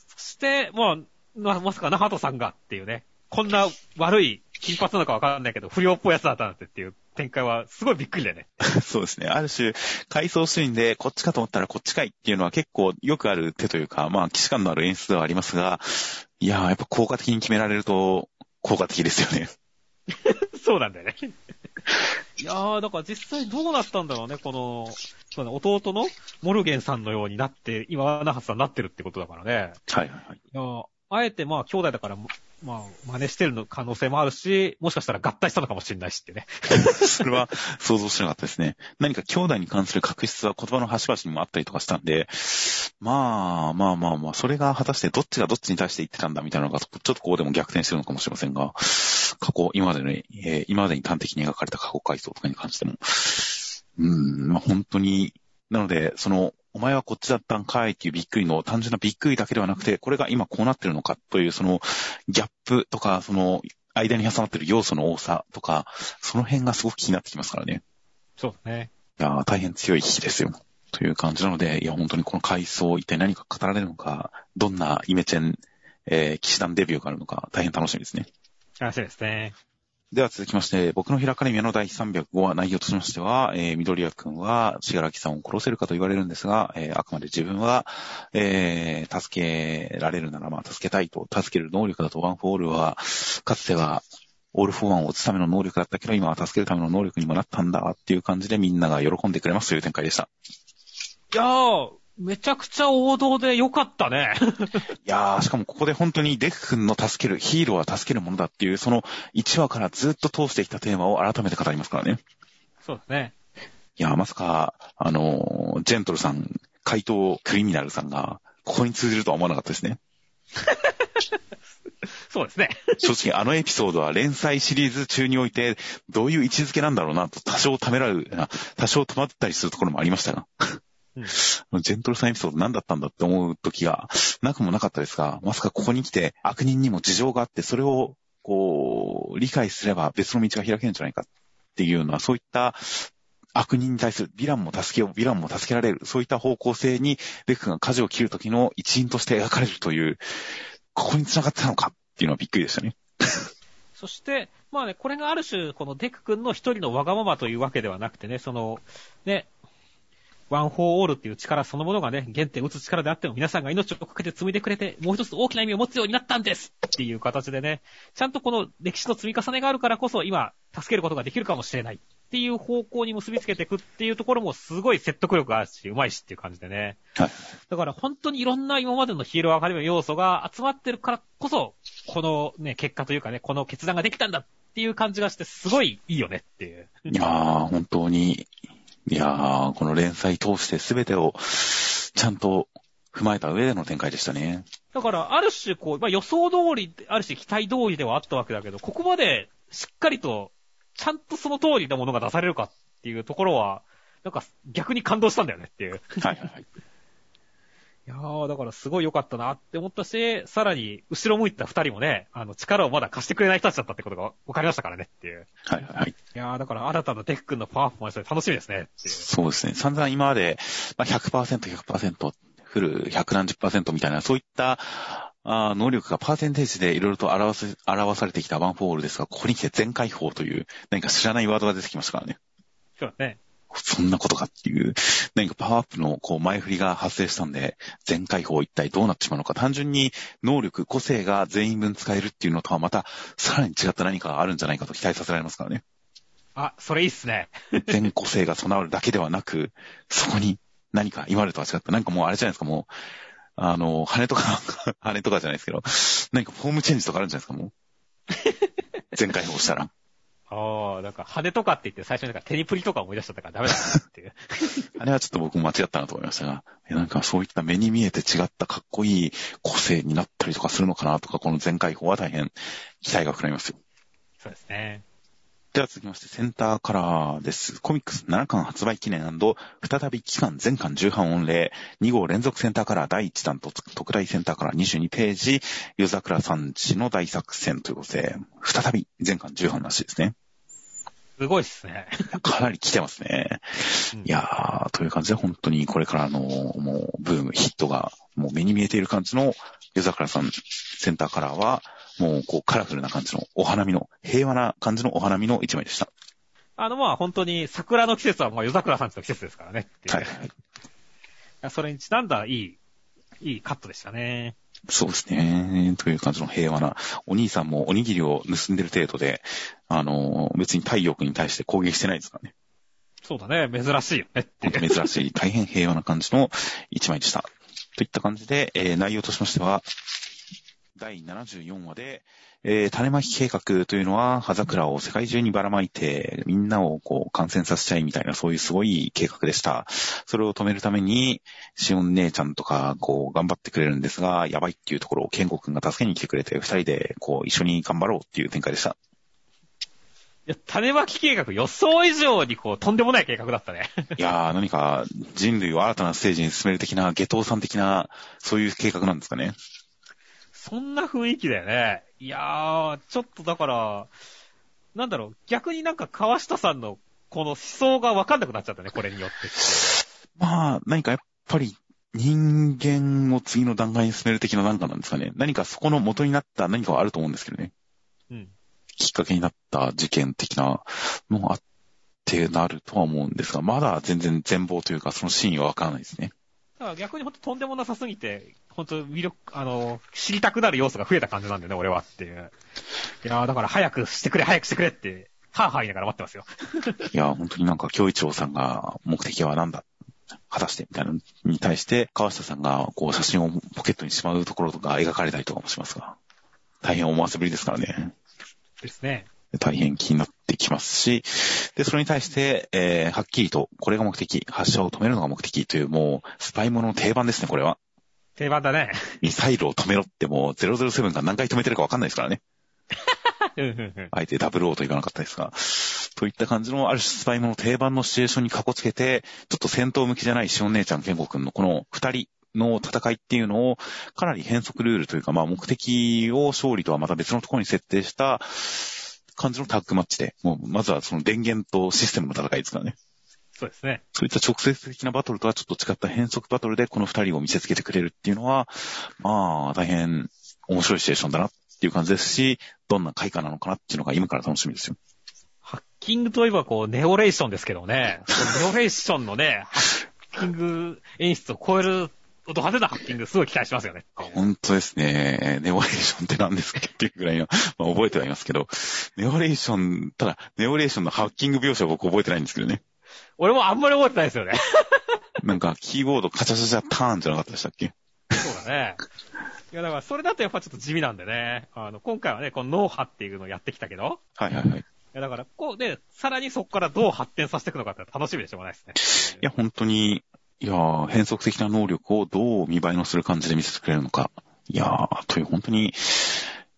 そして、まあ、ままさか那覇さんがっていうね、こんな悪い金髪なのかわかんないけど、不良っぽいやつだったなんてっていう展開はすごいびっくりだよね。そうですね。ある種、回想シーンでこっちかと思ったらこっちかいっていうのは結構よくある手というか、まあ、騎士感のある演出ではありますが、いやー、やっぱ効果的に決められると効果的ですよね。そうなんだよね。いやー、だから実際どうなったんだろうね、この、そうね、弟のモルゲンさんのようになって、今、ナハスさんになってるってことだからね。はいはいはい。いやーあえてまあ兄弟だから、まあ真似してるの可能性もあるし、もしかしたら合体したのかもしれないしってね。それは想像してなかったですね。何か兄弟に関する確執は言葉の端々にもあったりとかしたんで、まあまあまあまあ、それが果たしてどっちがどっちに対して言ってたんだみたいなのが、ちょっとここでも逆転してるのかもしれませんが、過去、今までの、えー今までに端的に描かれた過去回想とかに関しても、うん、まあ本当に、なので、その、お前はこっちだったんかいっていうびっくりの単純なびっくりだけではなくて、これが今こうなってるのかという、そのギャップとか、その間に挟まってる要素の多さとか、その辺がすごく気になってきますからね。そうだね。いやー大変強い日ですよ。という感じなので、いや、本当にこの回想、一体何か語られるのか、どんなイメチェン、えー騎士団デビューがあるのか、大変楽しみですね。楽しみですね。では続きまして、僕のヒーローアカデミアの第305話内容としましては、えー、緑谷くんは、死柄木さんを殺せるかと言われるんですが、えーあくまで自分は、えー助けられるなら、まあ、助けたいと、助ける能力だとワンフォーオールは、かつては、オールフォーワンを討つための能力だったけど、今は助けるための能力にもなったんだっていう感じでみんなが喜んでくれますという展開でした。いやー、めちゃくちゃ王道で良かったね。いやー、しかもここで本当にデク君の助ける、ヒーローは助けるものだっていう、その1話からずっと通してきたテーマを改めて語りますからね。そうだね。いやー、まさか、あのージェントルさん、怪盗クリミナルさんが、ここに通じるとは思わなかったですね。そうですね。正直あのエピソードは連載シリーズ中において、どういう位置づけなんだろうなと多少ためらう、あ多少止まったりするところもありましたが。うんジェントルさんエピソード何だったんだって思う時がなくもなかったですが、まさかここに来て悪人にも事情があって、それをこう、理解すれば別の道が開けるんじゃないかっていうような、そういった悪人に対するヴィランも助けよう、ヴィランも助けられる、そういった方向性にベクが舵を切る時の一員として描かれるという、ここに繋がってたのかっていうのはびっくりでしたね。そして、まあね、これがある種、このデク君の一人のわがままというわけではなくてね、その、ね、ワン・フォー・オールっていう力そのものがね、原点討つ力であっても皆さんが命をかけて紡いでくれて、もう一つ大きな意味を持つようになったんですっていう形でね、ちゃんとこの歴史の積み重ねがあるからこそ今、助けることができるかもしれないっていう方向に結びつけていくっていうところもすごい説得力があるし、うまいしっていう感じでね。はい。だから本当にいろんな今までのヒーローアカデミアの要素が集まってるからこそ、このね、結果というかね、この決断ができたんだっていう感じがして、すごいいいよねっていう。いやー、本当に、いやー、この連載通して全てをちゃんと踏まえた上での展開でしたね。だから、ある種こう、まあ予想通り、ある種期待通りではあったわけだけど、ここまでしっかりと、ちゃんとその通りのものが出されるかっていうところは、なんか逆に感動したんだよねっていう。はいはいはい。いやー、だからすごい良かったなって思ったし、さらに、後ろ向いた二人もね、あの、力をまだ貸してくれない人たちだったってことが分かりましたからねっていう。はいはいはい。いやー、だから新たなデクくんのパワーパフォーマンスで楽しみですねっていう。そうですね。散々今まで、まあ、100%、100%、フル100何みたいな、そういった、あー能力がパーセンテージでいろいろと表せ、表されてきたワン・フォー・オールですが、ここに来て全開放という、何か知らないワードが出てきましたからね。そうだね。そんなことかっていう、何かパワーアップのこう前振りが発生したんで、全開放一体どうなってしまうのか、単純に能力、個性が全員分使えるっていうのとはまた、さらに違った何かがあるんじゃないかと期待させられますからね。あ、それいいっすね。全個性が備わるだけではなく、そこに何か今までとは違った、なんかもうあれじゃないですか、もう、あの、羽とか、羽とかじゃないですけど、何かフォームチェンジとかあるんじゃないですか、もう。全開放したら。ああ、なんか羽とかって言って最初になんかテニプリとか思い出しちゃったからダメだなっていう。あれはちょっと僕も間違ったなと思いましたが、なんかそういった目に見えて違ったかっこいい個性になったりとかするのかなとか、この全開放は大変期待が膨らみますよ。そうですね。では続きまして、センターカラーです。コミックス7巻発売記念再び期間全巻重版御礼、2号連続センターカラー第1弾と特大センターカラー22ページ、夜桜さんちの大作戦ということで、再び全巻重版らしいですね。すごいっすね。かなり来てますね。うんいやー、という感じで本当にこれからのもうブーム、ヒットがもう目に見えている感じの夜桜さんセンターカラーは、もうこうカラフルな感じのお花見の、平和な感じのお花見の一枚でした。あの、まあ本当に桜の季節はもう夜桜さんちの季節ですからねいう。はいはい。それにちなんだいい、いいカットでしたね。そうですね。という感じの平和な、お兄さんもおにぎりを盗んでる程度で、あの、別に太陽君に対して攻撃してないですからね。そうだね。珍しいよねって珍しい、大変平和な感じの一枚でした。といった感じで、えー内容としましては、第74話で、えー種まき計画というのは、葉桜を世界中にばらまいて、みんなをこう感染させちゃいみたいな、そういうすごい計画でした。それを止めるために、しおん姉ちゃんとか、こう、頑張ってくれるんですが、やばいっていうところを、ケンゴくんが助けに来てくれて、二人で、こう、一緒に頑張ろうっていう展開でした。いや、種まき計画予想以上にこう、とんでもない計画だったね。いやー、何か、人類を新たなステージに進める的な、下等さん的な、そういう計画なんですかね。そんな雰囲気だよね。いやー、ちょっとだから、なんだろう、逆になんか川下さんのこの思想がわかんなくなっちゃったね、これによって。まあ、何かやっぱり人間を次の段階に進める的な何かなんですかね。何かそこの元になった何かはあると思うんですけどね。うん。きっかけになった事件的なのがあってなるとは思うんですが、まだ全然全貌というかそのシーンはわからないですね。だから逆にほんととんでもなさすぎて、ほんと魅力、あの、知りたくなる要素が増えた感じなんだよね、俺はっていう。いやー、だから早くしてくれ、早くしてくれって、はぁはぁ言いながら待ってますよ。いや、本当になんか京一郎さんが目的は何だ果たしてみたいなのに対して、川下さんがこう写真をポケットにしまうところとか描かれたりとかもしますが、大変思わせぶりですからね。ですね。大変気になってきますし、で、それに対して、えー、はっきりと、これが目的、発射を止めるのが目的という、もう、スパイものの定番ですね、これは。定番だね。ミサイルを止めろってもう、007が何回止めてるかわかんないですからね。あえてダブルオーと言わなかったですが。といった感じの、ある種スパイもの定番のシチュエーションにかこつけて、ちょっと戦闘向きじゃないしお姉ちゃん、ケンゴくんのこの二人の戦いっていうのを、かなり変則ルールというか、まあ目的を勝利とはまた別のところに設定した感じのタッグマッチで、もうまずはその電源とシステムの戦いですからね。そうですね。そういった直接的なバトルとはちょっと違った変則バトルでこの二人を見せつけてくれるっていうのは、まあ、大変面白いシチュエーションだなっていう感じですし、どんな回かなのかなっていうのが今から楽しみですよ。ハッキングといえばこう、ネオレーションですけどね。ネオレーションのね、ハッキング演出を超える、ド派手なハッキングすごい期待しますよね。本当ですね。ネオレーションって何ですかっていうぐらいの、まあ、覚えてはいますけど、ネオレーション、ただ、ネオレーションのハッキング描写は僕覚えてないんですけどね。俺もあんまり覚えてないですよね。なんか、キーボードカチャチャチャターンじゃなかったでしたっけ？そうだね。いや、だからそれだとやっぱちょっと地味なんでね。あの、今回はね、この脳波っていうのをやってきたけど、はいはいはい。いや、だから、こうね、さらにそこからどう発展させていくのかって楽しみでしょうがないですね。いや、本当に、いやー変則的な能力をどう見栄えのする感じで見せてくれるのか。いやーという本当に、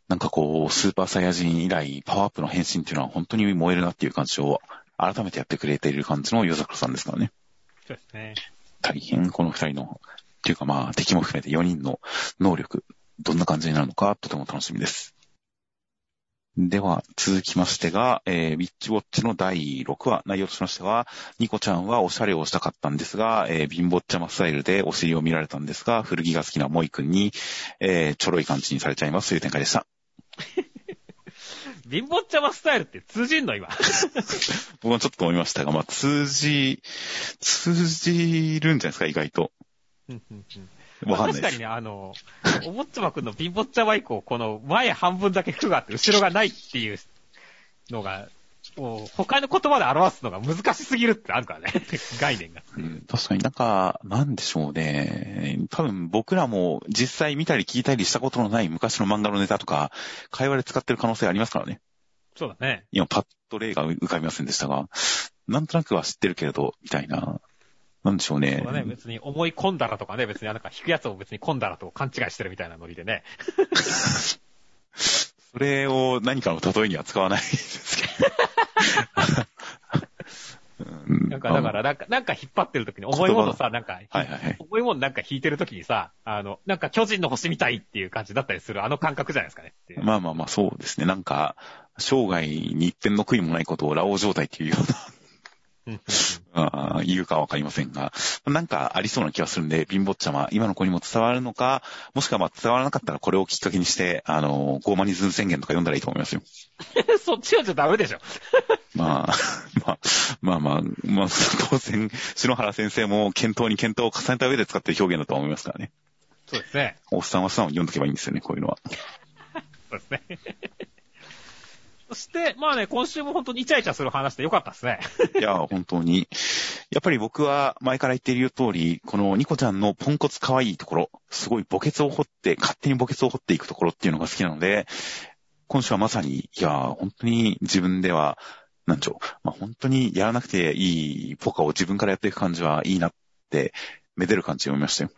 なんかこう、スーパーサイヤ人以来、パワーアップの変身っていうのは本当に燃えるなっていう感じを改めてやってくれている感じの夜桜さんですからね。そうですね。大変この二人の、っていうかまあ敵も含めて4人の能力、どんな感じになるのかとても楽しみです。では、続きましてが、えー、ウィッチウォッチの第6話、内容としましては、ニコちゃんはおしゃれをしたかったんですが、えー、貧乏ちゃまスタイルでお尻を見られたんですが、古着が好きなモイ君に、えー、ちょろい感じにされちゃいますという展開でした。貧乏ちゃまスタイルって通じんの今。僕はちょっと思いましたが、まあ、通じ、通じるんじゃないですか、意外と。うんうんうんわかんない。確かにね、あの、おぼっちゃまくんの貧乏ちゃま以降、この前半分だけ服があって後ろがないっていうのが、もう他の言葉で表すのが難しすぎるってあるからね。概念が。うん確かになんか、なんでしょうね。多分僕らも実際見たり聞いたりしたことのない昔の漫画のネタとか、会話で使ってる可能性ありますからね。そうだね。今パッと例が浮かびませんでしたが、なんとなくは知ってるけれど、みたいな。なんでしょうね。そうだね。別に思い込んだらとかね、別になんか引くやつを別に込んだらと勘違いしてるみたいなノリでね。それを何かの例えには使わないですけど。うんなんか、だから、なんか、なんか引っ張ってる時に重いものさ、なんか、はいはいはい。重いものなんか引いてる時にさ、あの、なんか巨人の星みたいっていう感じだったりするあの感覚じゃないですかね。まあまあまあ、そうですね。なんか、生涯に一遍の悔いもないことをラオウ状態っていうような言うかわかりませんが、なんかありそうな気がするんで、貧乏ちゃま、今の子にも伝わるのか、もしくはまあ伝わらなかったらこれをきっかけにして、あの、ゴーマニズム宣言とか読んだらいいと思いますよ。そっちはじゃダメでしょ。まあ、まあ、まあまあ、まあ、当然、篠原先生も検討に検討を重ねた上で使ってる表現だと思いますからね。そうですね。おっさんは素直に読んどけばいいんですよね、こういうのは。そうですね。そして、まあね、今週も本当にイチャイチャする話でよかったですね。いや、本当に。やっぱり僕は前から言っている通り、このニコちゃんのポンコツ可愛いところ、すごい墓穴を掘って、勝手に墓穴を掘っていくところっていうのが好きなので、今週はまさに、いや、本当に自分では、なんちょう、まあ本当にやらなくていいポカを自分からやっていく感じはいいなって、めでる感じを読みましたよ。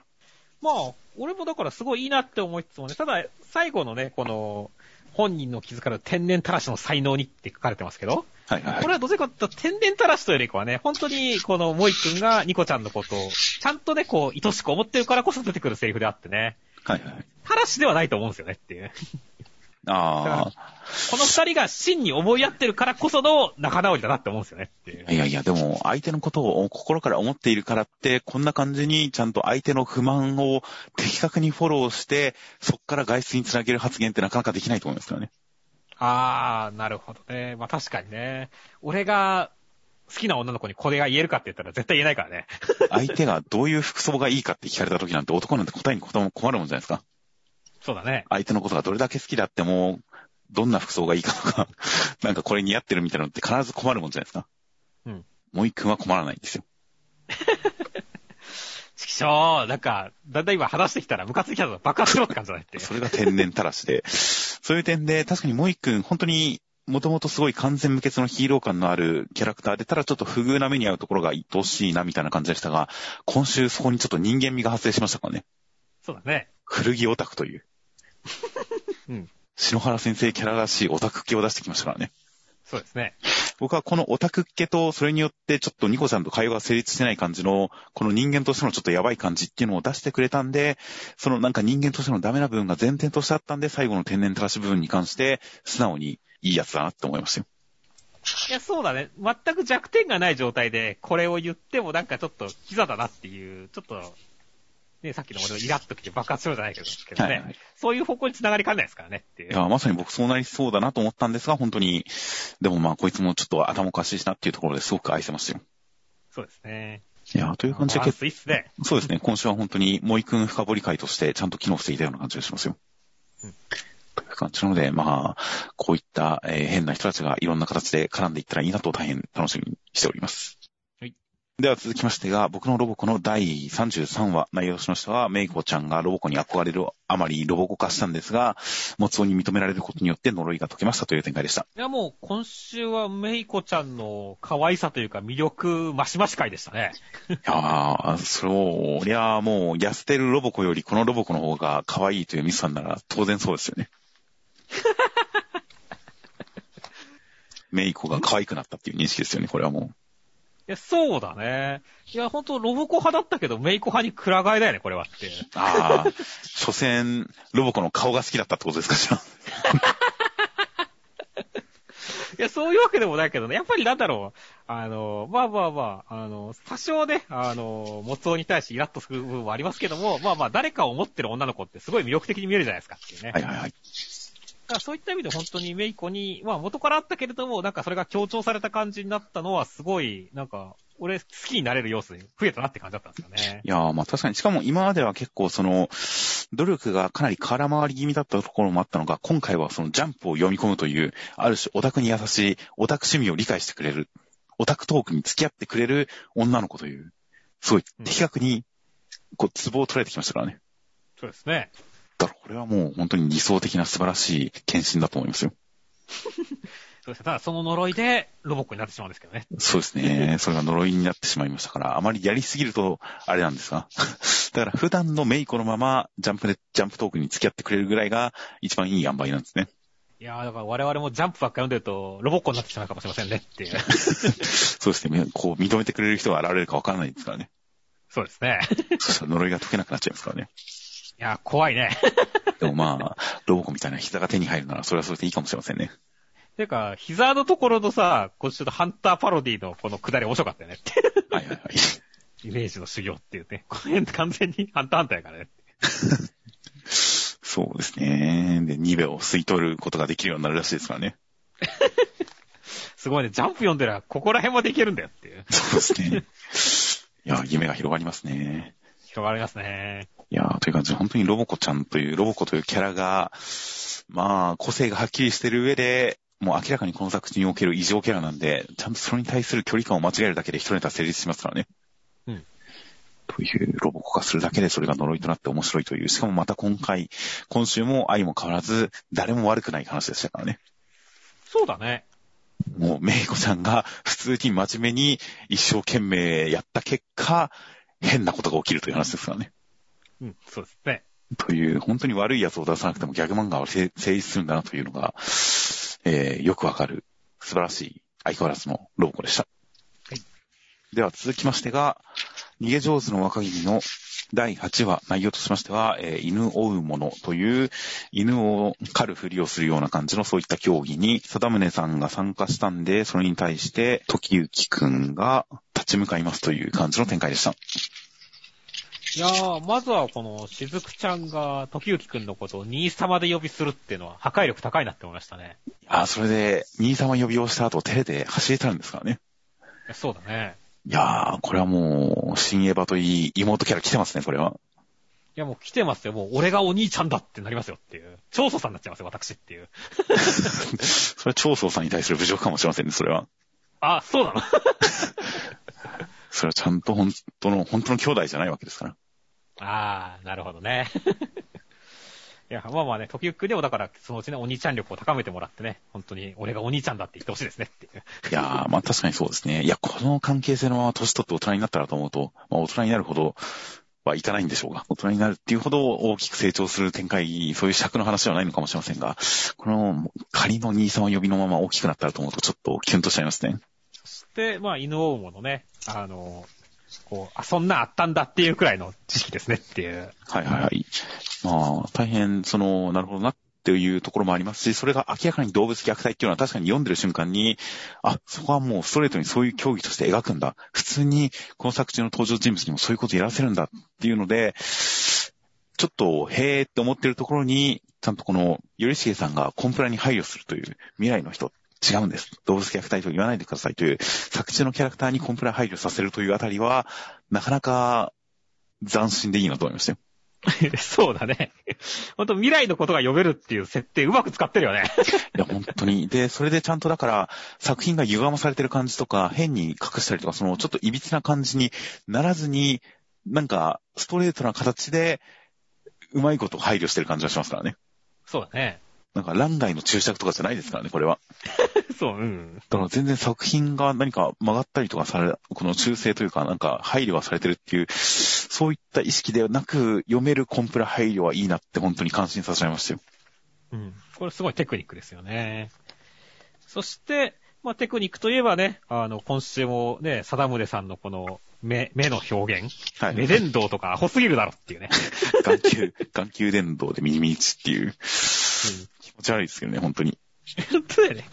まあ、俺もだからすごいいいなって思いつつもね、ただ、最後のね、この、本人の気づかれる天然たらしの才能にって書かれてますけど、はいはいはい。これはどちらかというと天然たらしというよりかはね、本当にこのモイ君がニコちゃんのことを、ちゃんとね、こう、愛しく思ってるからこそ出てくるセリフであってね、はいはい。たらしではないと思うんですよねっていう。あ この二人が真に思い合ってるからこその仲直りだなって思うんですよねいやいや、でも、相手のことを心から思っているからって、こんな感じにちゃんと相手の不満を的確にフォローして、そっから外出につなげる発言ってなかなかできないと思いますからね。あー、なるほどね。まあ確かにね。俺が好きな女の子にこれが言えるかって言ったら絶対言えないからね。相手がどういう服装がいいかって聞かれた時なんて男なんて答えに困るもんじゃないですか。そうだね。相手のことがどれだけ好きであっても、どんな服装がいいかとか、なんかこれ似合ってるみたいなのって必ず困るもんじゃないですか。うん。もう一君は困らないんですよ。ちきしょう、なんか、だんだん今話してきたらムカついたぞ爆発しろって感じだねって。それが天然たらしで。そういう点で、確かにもう一君、本当に、もともとすごい完全無欠のヒーロー感のあるキャラクターで、ただちょっと不遇な目に遭うところが愛おしいなみたいな感じでしたが、今週そこにちょっと人間味が発生しましたからね。そうだね。古着オタクという。うん。篠原先生キャラらしいオタク系を出してきましたからね。そうですね。僕はこのオタクっ気と、それによってちょっとニコちゃんと会話が成立してない感じの、この人間としてのちょっとやばい感じっていうのを出してくれたんで、そのなんか人間としてのダメな部分が前提としてあったんで、最後の天然たらし部分に関して、素直にいいやつだなって思いましたよ。いや、そうだね。全く弱点がない状態で、これを言ってもなんかちょっとキザだなっていう、ちょっと、ね、さっきの俺のイラッときて爆発しようじゃないけどけどね、はいはいそういう方向に繋がりかねないですからねっていう。いや、まさに僕そうなりそうだなと思ったんですが、本当に、でもまあこいつもちょっと頭おかしいしなっていうところですごく愛せましたよ。そうですね。いや、という感じでね。そうですね、今週は本当にもう一君深掘り会としてちゃんと機能していたような感じがしますよ。うんという感じなので、まあ、こういった、えー変な人たちがいろんな形で絡んでいったらいいなと大変楽しみにしております。はい。では続きましてが、僕のロボコの第33話、内容としましては、メイコちゃんがロボコに憧れるあまりロボコ化したんですが、モツオに認められることによって呪いが解けましたという展開でした。いや、もう今週はメイコちゃんの可愛さというか魅力マシマシ回でしたね。いやー、そりゃあもう、痩せてるロボコよりこのロボコの方が可愛いというミスさんなら当然そうですよね。メイコが可愛くなったっていう認識ですよね、これはもう。いや、そうだね。いや、ほんとロボコ派だったけど、メイコ派にくら替えだよね、これはって。ああ、所詮、ロボコの顔が好きだったってことですか、じゃあ。いや、そういうわけでもないけどね。やっぱりなんだろう。あの、まあまあまあ、あの、多少ね、あの、モツオに対してイラッとする部分はありますけども、まあまあ、誰かを思ってる女の子ってすごい魅力的に見えるじゃないですかっていうね。はいはいはい。だからそういった意味で本当にメイコに、まあ元からあったけれども、なんかそれが強調された感じになったのは、すごい、なんか、俺好きになれる要素に増えたなって感じだったんですよね。いやー、まあ確かに、しかも今までは結構その、努力がかなり空回り気味だったところもあったのが、今回はそのジャンプを読み込むという、ある種オタクに優しい、オタク趣味を理解してくれる、オタクトークに付き合ってくれる女の子という、すごい的確に、こう、ツボを取られてきましたからね。そうですね。だからこれはもう本当に理想的な素晴らしい献身だと思いますよ。そうですね。ただその呪いでロボッコになってしまうんですけどね。そうですね。それが呪いになってしまいましたから、あまりやりすぎると、あれなんですが。だから普段のメイコのまま、ジャンプで、ジャンプトークに付き合ってくれるぐらいが、一番いい塩梅なんですね。いやー、だから我々もジャンプばっか読んでると、ロボッコになってしまうかもしれませんねっていう。そうですね。こう、認めてくれる人が現れるかわからないですからね。そうですね。そしたら呪いが解けなくなっちゃいますからね。いやー、怖いね。でもまあ、ロボコみたいな膝が手に入るなら、それはそれでいいかもしれませんね。てか、膝のところのさ、こっちょっとハンターパロディのこの下り面白かったよねって。はいはいはい。イメージの修行っていうね。この辺完全にハンターハンターやからね。そうですね。で、ニベを吸い取ることができるようになるらしいですからね。すごいね、ジャンプ読んでら、ここら辺までいけるんだよっていう。そうですね。いや、夢が広がりますね。広がりますね。いやー、という感じで、本当にロボコちゃんという、ロボコというキャラが、まあ、個性がはっきりしてる上で、もう明らかにこの作品における異常キャラなんで、ちゃんとそれに対する距離感を間違えるだけで一ネタ成立しますからね。うん。というロボコ化するだけでそれが呪いとなって面白いという、しかもまた今回、今週も愛も変わらず、誰も悪くない話でしたからね。そうだね。もう、メイコちゃんが普通に真面目に一生懸命やった結果、変なことが起きるという話ですからね。うん、そうですね。という、本当に悪いやつを出さなくてもギャグ漫画は成成立するんだなというのが、えー、よくわかる、素晴らしい、相変わらずのロボコでした。はい。では続きましてが、逃げ上手の若君の第8話、内容としましては、えー犬追うものという、犬を狩るふりをするような感じのそういった競技に、貞宗さんが参加したんで、それに対して、時行くんが立ち向かいますという感じの展開でした。いやー、まずはこの、しずくちゃんが、時行くんのことを兄様で呼びするっていうのは、破壊力高いなって思いましたね。あー、それで、兄様呼びをした後、テレで走れたんですからね。そうだね。いやー、これはもう、新エヴァといい妹キャラ来てますね、これは。いやもう来てますよ。もう俺がお兄ちゃんだってなりますよっていう。長祖さんになっちゃいますよ、私っていう。それは長宗さんに対する侮辱かもしれませんね、それは。あ、そうなの それはちゃんと本当の、本当の兄弟じゃないわけですから。あー、なるほどね。いや、まあまあね、時行くんでもだから、そのうちね、お兄ちゃん力を高めてもらってね、本当に俺がお兄ちゃんだって言ってほしいですねっていう。いやー、まあ確かにそうですね。いや、この関係性のまま年取って大人になったらと思うと、まあ大人になるほどはいかないんでしょうが、大人になるっていうほど大きく成長する展開、そういう尺の話ではないのかもしれませんが、この仮の兄様呼びのまま大きくなったらと思うとちょっとキュンとしちゃいますね。そして、まあ、犬追うものね、あの、こう、あ、そんなあったんだっていうくらいの知識ですねっていう。はいはいはい。まあ、大変、その、なるほどなっていうところもありますし、それが明らかに動物虐待っていうのは確かに読んでる瞬間に、あ、そこはもうストレートにそういう競技として描くんだ。普通にこの作中の登場人物にもそういうことやらせるんだっていうので、ちょっと、へーって思ってるところに、ちゃんとこの、よりしげさんがコンプラに配慮するという未来の人、違うんです。動物虐待と言わないでくださいという、作中のキャラクターにコンプラ配慮させるというあたりは、なかなか斬新でいいなと思いましたよ。そうだね。本当未来のことが読めるっていう設定うまく使ってるよね。いや、本当に。で、それでちゃんとだから、作品が歪まされてる感じとか、変に隠したりとか、その、ちょっと歪な感じにならずに、なんか、ストレートな形で、うまいこと配慮してる感じがしますからね。そうだね。なんか、乱外の注釈とかじゃないですからね、これは。そう、うん。だから全然作品が何か曲がったりとかされ、この修正というか、なんか配慮がされてるっていう、そういった意識ではなく、読めるコンプラ配慮はいいなって本当に感心させちゃいましたよ。うん。これすごいテクニックですよね。そして、まあ、テクニックといえばね、あの、今週もね、貞宗さんのこの目、目の表現。はい。目伝導とかアホすぎるだろっていうね。眼球、眼球伝導でミニミニチっていう、気持ち悪いですけどね、本当に。本当だよね。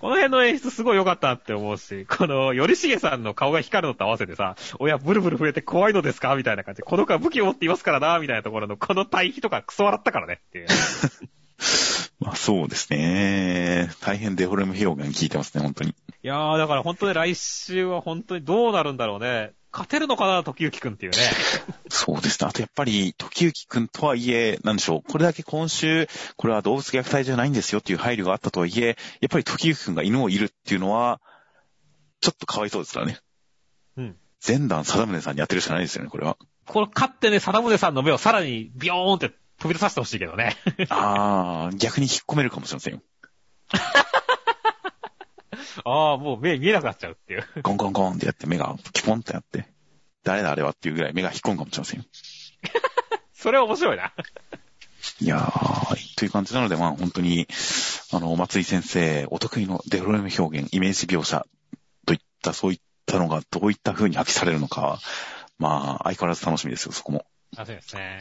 この辺の演出すごい良かったなって思うし、この、よりしげさんの顔が光るのと合わせてさ、親ブルブル震えて怖いのですかみたいな感じで、この子は武器を持っていますからな、みたいなところの、この対比とかクソ笑ったからねっていう。まあそうですね。大変デフォルメ表現聞いてますね、本当に。いやー、だから本当に来週は本当にどうなるんだろうね。勝てるのかな、時行くんっていうね。そうですね。あとやっぱり、時行くんとはいえ、なんでしょう。これだけ今週、これは動物虐待じゃないんですよっていう配慮があったとはいえ、やっぱり時行くんが犬をいるっていうのは、ちょっとかわいそうですからね。うん。前段貞宗さんにやってるしかないですよね、これは。これ勝ってね、貞宗さんの目をさらにビヨーンって飛び出させてほしいけどね。あー、逆に引っ込めるかもしれませんよ。ああ、もう目見えなくなっちゃうっていう。ゴンゴンゴンってやって目がピポンってやって、誰だあれはっていうぐらい目が引っ込むかもしれませんよ。それは面白いな。いやー、という感じなので、まあ本当に、あの、松井先生、お得意のデフォルメ表現、イメージ描写といった、そういったのがどういった風に発揮されるのか、まあ、相変わらず楽しみですよ、そこも。楽しみですね。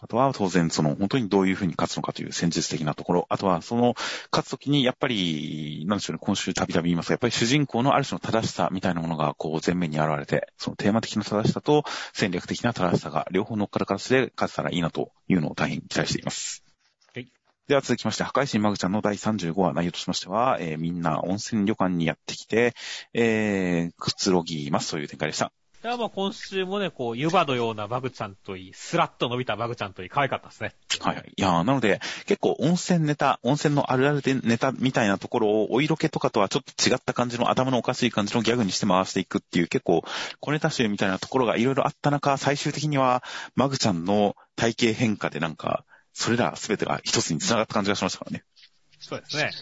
あとは当然、その本当にどういうふうに勝つのかという戦術的なところ、あとはその勝つときにやっぱり、なんでしょうね、今週たびたび言いますが、やっぱり主人公のある種の正しさみたいなものがこう前面に現れて、そのテーマ的な正しさと戦略的な正しさが両方乗っかる形で勝てたらいいなというのを大変期待しています。はい。では続きまして、破壊神マグちゃんの第35話内容としましては、えーみんな温泉旅館にやってきて、えー、くつろぎますという展開でした。いや、まあ今週もね、こう、湯葉のようなバグちゃんといい、スラッと伸びたバグちゃんといい、可愛かったですね。はいはい。いやーなので、結構温泉ネタ、温泉のあるあるでネタみたいなところを、お色気とかとはちょっと違った感じの頭のおかしい感じのギャグにして回していくっていう、結構、小ネタ集みたいなところがいろいろあった中、最終的には、マグちゃんの体型変化でなんか、それら全てが一つに繋がった感じがしましたからね。そうですね。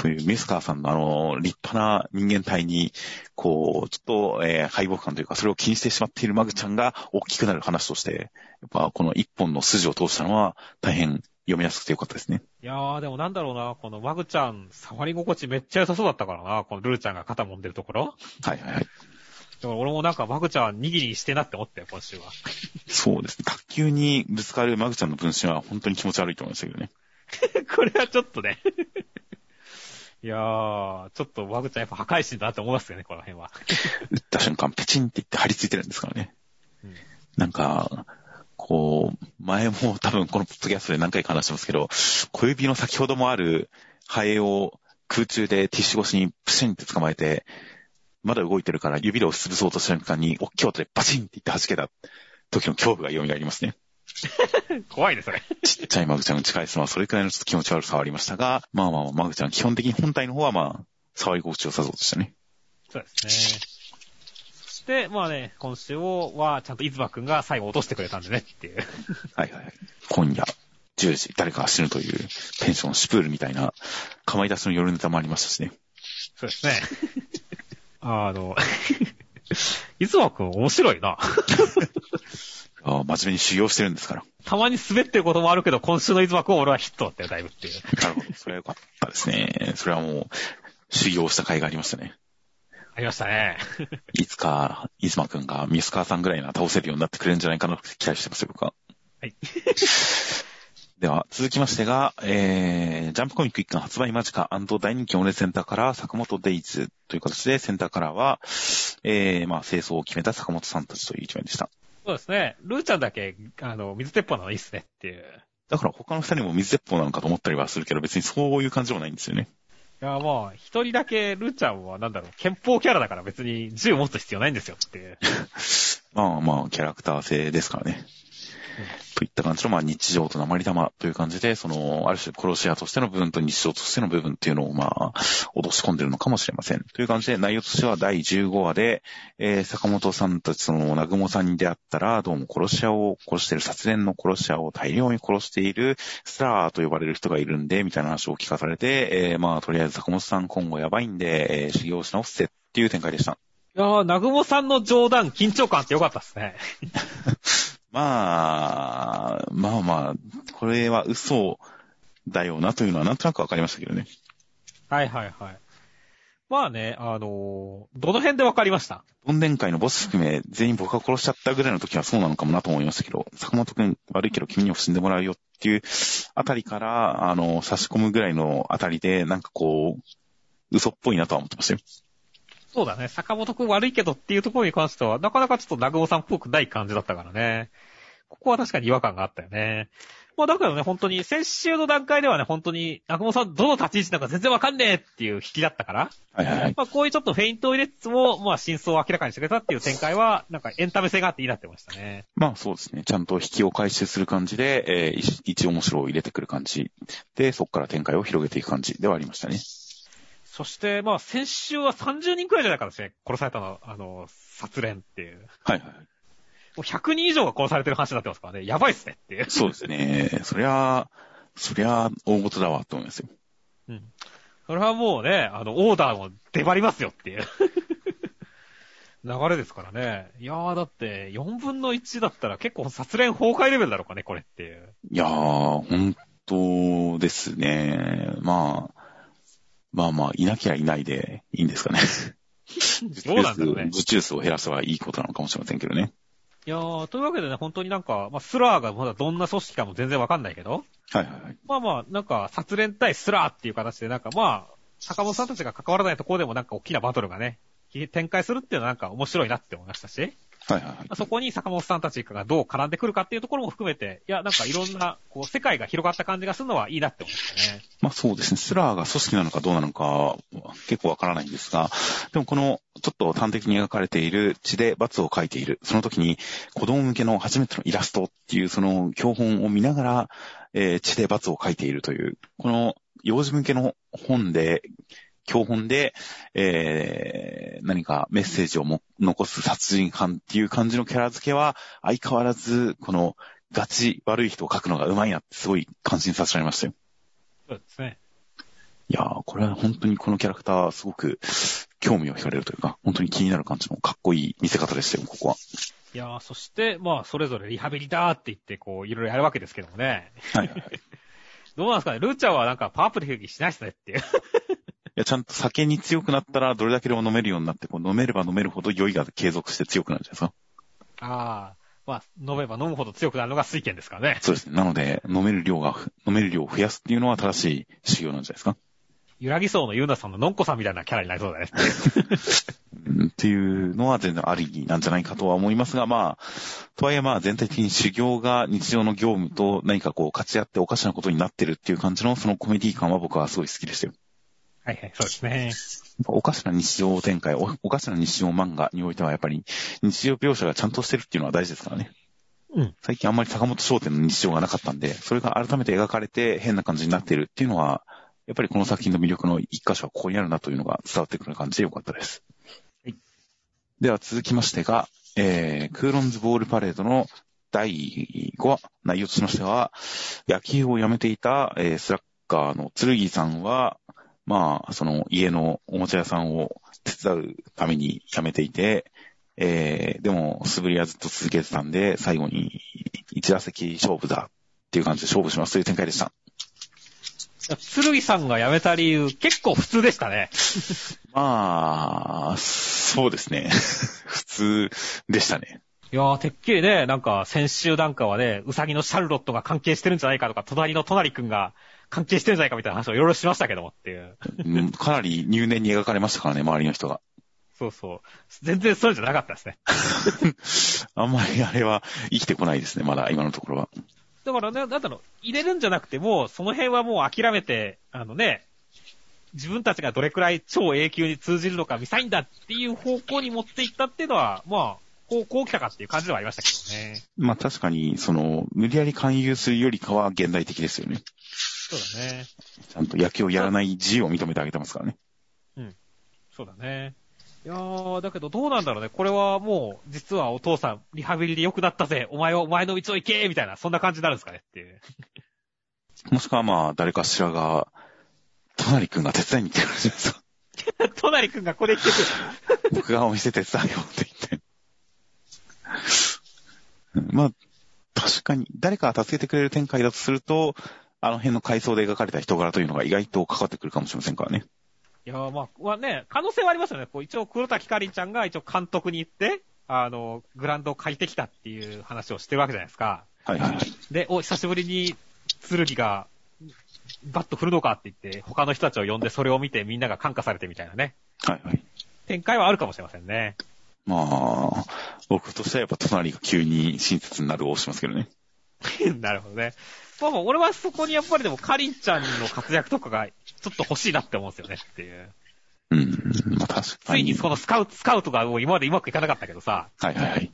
という、ミスカーさんのあの、立派な人間体に、こう、ちょっと、えー敗北感というか、それを気にしてしまっているマグちゃんが大きくなる話として、やっぱこの一本の筋を通したのは、大変読みやすくてよかったですね。いやー、でもなんだろうな、このバグちゃん、触り心地めっちゃ良さそうだったからな、このルーちゃんが肩揉んでるところ。はいはいはい。だから俺もなんかバグちゃん握りにしてなって思ったよ、今週は。そうですね。卓球にぶつかるマグちゃんの分身は本当に気持ち悪いと思いましたけどね。これはちょっとね。いやー、ちょっとバグちゃんやっぱ破壊神だなって思いますよね、この辺は。打った瞬間、ペチンって言って張り付いてるんですからね。うんなんか、こう、前も多分このポッドキャストで何回か話してますけど、小指の先ほどもあるハエを空中でティッシュ越しにプシンって捕まえて、まだ動いてるから指で押しつぶそうとした瞬間に、大きい音でバチンって言って弾けた時の恐怖が蘇りますね。怖いね、それ。ちっちゃいマグちゃんを打ち返すのはそれくらいのちょっと気持ち悪さはありましたが、まあまあ、マグちゃん基本的に本体の方はまあ、触り心地よさそうでしたね。そうですね。そして、まあね、今週をは、ちゃんとイズマくんが最後落としてくれたんでねっていう。はいはいはい。今夜、10時、誰かが死ぬという、ペンション、シュプールみたいな、かまい出しの夜ネタもありましたしね。そうですね。あの、イズマくん面白いな。ああ真面目に修行してるんですから。たまに滑ってることもあるけど、今週のイズマくんは俺はヒットだったよ、だいぶっていう。なるほど。それはよかったですね。それはもう、修行した甲斐がありましたね。ありましたね。いつか、イズマくんがミスカーさんぐらいな倒せるようになってくれるんじゃないかなと期待してますよ、僕は。はい。では、続きましてが、えー、ジャンプコミック一巻発売間近大人気オネセンターカラー坂本デイズという形で、センターカラーは、えー、まあ、清掃を決めた坂本さんたちという一面でした。そうですね。ルーちゃんだけ、あの、水鉄砲なのいいっすねっていう。だから他の二人も水鉄砲なのかと思ったりはするけど、別にそういう感じでもないんですよね。いや、まあ、一人だけルーちゃんはなんだろう、憲法キャラだから別に銃持つ必要ないんですよっていう。まあまあ、キャラクター性ですからね。といった感じの、まあ日常と鉛玉という感じで、その、ある種殺し屋としての部分と日常としての部分っていうのを、まあ、脅し込んでるのかもしれません。という感じで、内容としては第15話で、えー、坂本さんたち、その、南雲さんに出会ったら、どうも殺し屋を殺している、殺人の殺し屋を大量に殺している、スターと呼ばれる人がいるんで、みたいな話を聞かされて、えー、まあ、とりあえず坂本さん今後やばいんで、えー、修行し直せっていう展開でした。いやー、南雲さんの冗談、緊張感ってよかったっすね。まあ、まあまあ、これは嘘だよなというのはなんとなくわかりましたけどね。はいはいはい。まあね、あのーどの辺でわかりました？どんでん会のボス含め全員僕が殺しちゃったぐらいの時はそうなのかもなと思いましたけど、坂本くん悪いけど君にも死んでもらうよっていうあたりから、あの、差し込むぐらいのあたりで、なんかこう、嘘っぽいなとは思ってましたよ。そうだね、坂本くん悪いけどっていうところに関しては、なかなかちょっと南雲さんっぽくない感じだったからね。ここは確かに違和感があったよね。まあだからね、本当に、先週の段階ではね、本当に、南雲さんどの立ち位置なんか全然わかんねえっていう引きだったから、はいはいはい。まあこういうちょっとフェイントを入れつつも、まあ真相を明らかにしてくれたっていう展開は、なんかエンタメ性があっていいなってましたね。まあそうですね。ちゃんと引きを回収する感じで、えー一一面白を入れてくる感じで、そこから展開を広げていく感じではありましたね。そして、まあ先週は30人くらいじゃないかですね、殺されたの、あの、殺練っていう。はいはいはい。もう100人以上が殺されてる話になってますからね、やばいっすねっていう。そうですね。そりゃ、そりゃ、大事だわ、と思いますよ。うん。それはもうね、あの、オーダーも出張りますよっていう。流れですからね。いやー、だって、4分の1だったら結構殺練崩壊レベルだろうかね、これっていう。いやー、本当ですね。まあ、まあまあ、いなきゃいないでいいんですかね。どうなんだね受注数を減らせばいいことなのかもしれませんけどね。いやー、というわけでね、本当になんか、まあ、スラーがまだどんな組織かも全然わかんないけど、はいはいはい。まあまあ、なんか、殺連対スラーっていう形で、なんかまあ、坂本さんたちが関わらないところでもなんか大きなバトルがね、展開するっていうのはなんか面白いなって思いましたし、はいはいはい。まあそこに坂本さんたちがどう絡んでくるかっていうところも含めて、いや、なんかいろんな、こう、世界が広がった感じがするのはいいなって思いましたね。まあそうですね。スラーが組織なのかどうなのかは結構わからないんですが、でもこのちょっと端的に描かれている血で罰を書いている、その時に子供向けの初めてのイラストっていうその教本を見ながら、えー血で罰を書いているという、この幼児向けの本で、教本で、えー、何かメッセージをも残す殺人犯っていう感じのキャラ付けは、相変わらず、このガチ悪い人を描くのが上手いなってすごい感心させられましたよ。そうですね。いやー、これは本当にこのキャラクターすごく興味を惹かれるというか、本当に気になる感じのかっこいい見せ方でしたよ、ここは。いやー、そして、まあ、それぞれリハビリだって言って、こう、いろいろやるわけですけどもね。はいはいはい。い どうなんですかねルーちゃんはなんかパワープレイしないっすねっていう。や、ちゃんと酒に強くなったら、どれだけでも飲めるようになって、こう飲めれば飲めるほど酔いが継続して強くなるじゃないですか。ああ、まあ、飲めば飲むほど強くなるのが水拳ですからね。そうですね。なので、飲める量が、飲める量を増やすっていうのは正しい修行なんじゃないですか。ゆらぎそうのゆうなさんののんこさんみたいなキャラになりそうだね。うんっていうのは全然ありなんじゃないかとは思いますが、まあ、とはいえまあ全体的に修行が日常の業務と何かこう勝ち合っておかしなことになってるっていう感じのそのコメディ感は僕はすごい好きでしたよ。はいはい、そうですね。おかしな日常展開、おおかしな日常漫画においてはやっぱり日常描写がちゃんとしてるっていうのは大事ですからね。うん。最近あんまり坂本商店の日常がなかったんで、それが改めて描かれて変な感じになっているっていうのは、やっぱりこの作品の魅力の一箇所はここにあるなというのが伝わってくる感じでよかったです。はいでは続きましてが、えー、クーロンズボールパレードの第5話、内容としましては、野球を辞めていた、えースラッガーの剣さんは、まあ、その家のおもちゃ屋さんを手伝うために辞めていて、えー、でも素振りはずっと続けてたんで、最後に一打席勝負だっていう感じで勝負しますという展開でした。剣さんが辞めた理由、結構普通でしたね。まあ、そうですね。普通でしたね。いやー、てっきりね、なんか先週なんかはね、うさぎのシャルロットが関係してるんじゃないかとか、隣の隣くんが関係してるんじゃないかみたいな話をいろいろしましたけどもっていう。うんかなり入念に描かれましたからね、周りの人が。そうそう。全然そうじゃなかったですね。あんまりあれは生きてこないですね、まだ今のところは。だからね、なんだろう、入れるんじゃなくても、その辺はもう諦めて、あのね、自分たちがどれくらい超永久に通じるのか見たいんだっていう方向に持っていったっていうのは、まあ、こう、こう来たかっていう感じではありましたけどね。まあ確かに、その、無理やり勧誘するよりかは現代的ですよね。そうだね。ちゃんと野球をやらない自由を認めてあげてますからね。そうだね。いやー、だけどどうなんだろうね。これはもう、実はお父さん、リハビリで良くなったぜ。お前はお前の道を行けみたいな、そんな感じになるんですかねっていう。もしくはまあ、誰かしらが、隣くんが手伝いに来てくれるじゃないですか。隣くんがこれ来てくる。僕がお店手伝いよって言って。うんまあ、確かに、誰かが助けてくれる展開だとすると、あの辺の階層で描かれた人柄というのが意外とかかってくるかもしれませんからね。いやー、まあ、まあね、可能性はありますよね。こう一応、黒滝かりんちゃんが一応監督に行って、あの、グラウンドを借りてきたっていう話をしてるわけじゃないですか。はいはいはい。で、お、久しぶりに、剣が、バット振るのかって言って、他の人たちを呼んでそれを見てみんなが感化されてみたいなね。はいはい。展開はあるかもしれませんね。まあ、僕としてはやっぱ隣が急に親切になるを押しますけどね。なるほどね。まあまあ、俺はそこにやっぱりでも、かりんちゃんの活躍とかが、ちょっと欲しいなって思うんですよねっていう。うん。まあ確つかに。いにそのスカウト、スカウトがもう今までうまくいかなかったけどさ、はいはいはい。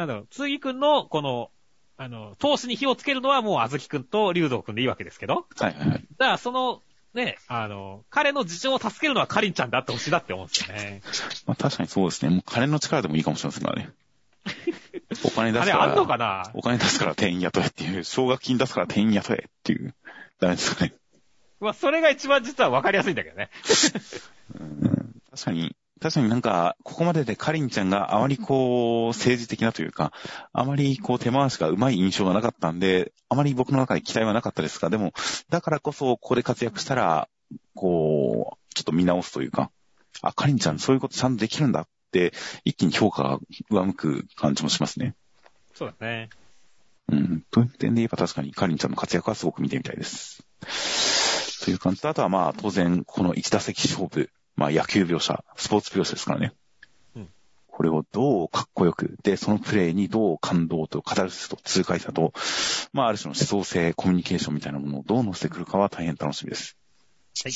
なんだろう、つぎくんの、この、あの、投資に火をつけるのはもうあずきくんと竜道くんでいいわけですけど、はいはいはい。だからその、ね、あの、彼の事情を助けるのはかりんちゃんであってほしいなって思うんですよね。まあ確かにそうですね。もう金の力でもいいかもしれませんからね。お金出あすから。れあんのかな？お金出すから店員雇えっていう、奨学金出すから店員雇えっていう。ダメですかね。まあ、それが一番実は分かりやすいんだけどね。うん確かに、確かになんか、ここまででカリンちゃんがあまりこう、政治的なというか、あまりこう手回しがうまい印象がなかったんで、あまり僕の中で期待はなかったですが、でも、だからこそここで活躍したら、こう、ちょっと見直すというか、あ、カリンちゃんそういうことちゃんとできるんだっ、一気に評価が上向く感じもしますね。そうだね。うん。という点で言えば確かにカリンちゃんの活躍はすごく見てみたいです。という感じと、あとはまあ当然、この1打席勝負、まあ野球描写、スポーツ描写ですからね。うん。これをどうかっこよく、で、そのプレーにどう感動と、カタルシスと痛快さと、まあある種の思想性、コミュニケーションみたいなものをどう乗せてくるかは大変楽しみです。はい。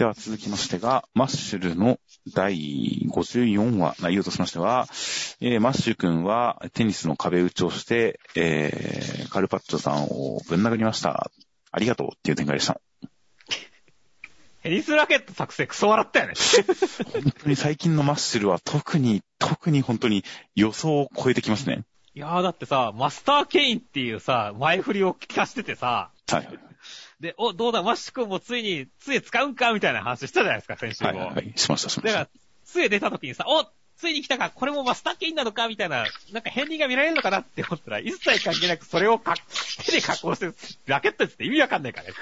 では続きましてが、マッシュルの第54話、内容としましては、えー、マッシュ君はテニスの壁打ちをして、えー、カルパッチョさんをぶん殴りました。ありがとうっていう展開でした。テニスラケット作成クソ笑ったよね。本当に最近のマッシュルは特に、特に本当に予想を超えてきますね。いやーだってさ、マスターケインっていうさ、前振りを聞かしててさ、はいはい。で、お、どうだ、マッシュ君もついに、杖使うんかみたいな話したじゃないですか、先週も。はい、はい、しました、しました。だから、杖出た時にさ、おついに来たか、これもマスターケインなのかみたいな、なんか片鱗が見られるのかなって思ったら、一切関係なくそれをか手で加工して、ラケットって意味わかんないからね。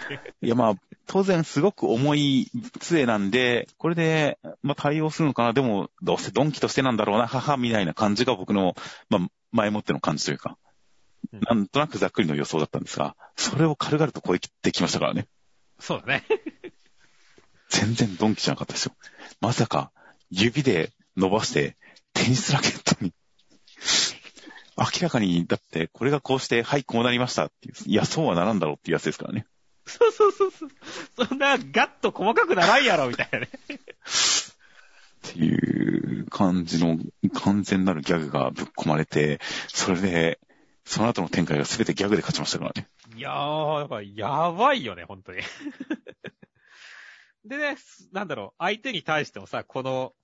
いやまあ、当然すごく重い杖なんで、これで、まあ対応するのかな、でも、どうせドンキとしてなんだろうな、母みたいな感じが僕の、まあ、前もっての感じというか、なんとなくざっくりの予想だったんですが、それを軽々と超えてきましたからね。そうだね。全然ドンキじゃなかったですよ。まさか、指で伸ばして、テニスラケットに。明らかに、だって、これがこうして、はい、こうなりましたっていう。いや、そうはならんだろうっていうやつですからね。そうそうそうそう。そんな、ガッと細かくならんやろ、みたいなね。っていう感じの完全なるギャグがぶっ込まれて、それで、その後の展開が全てギャグで勝ちましたからね。いやー、やぱやばいよね、本当に。でね、なんだろう、相手に対してもさ、この、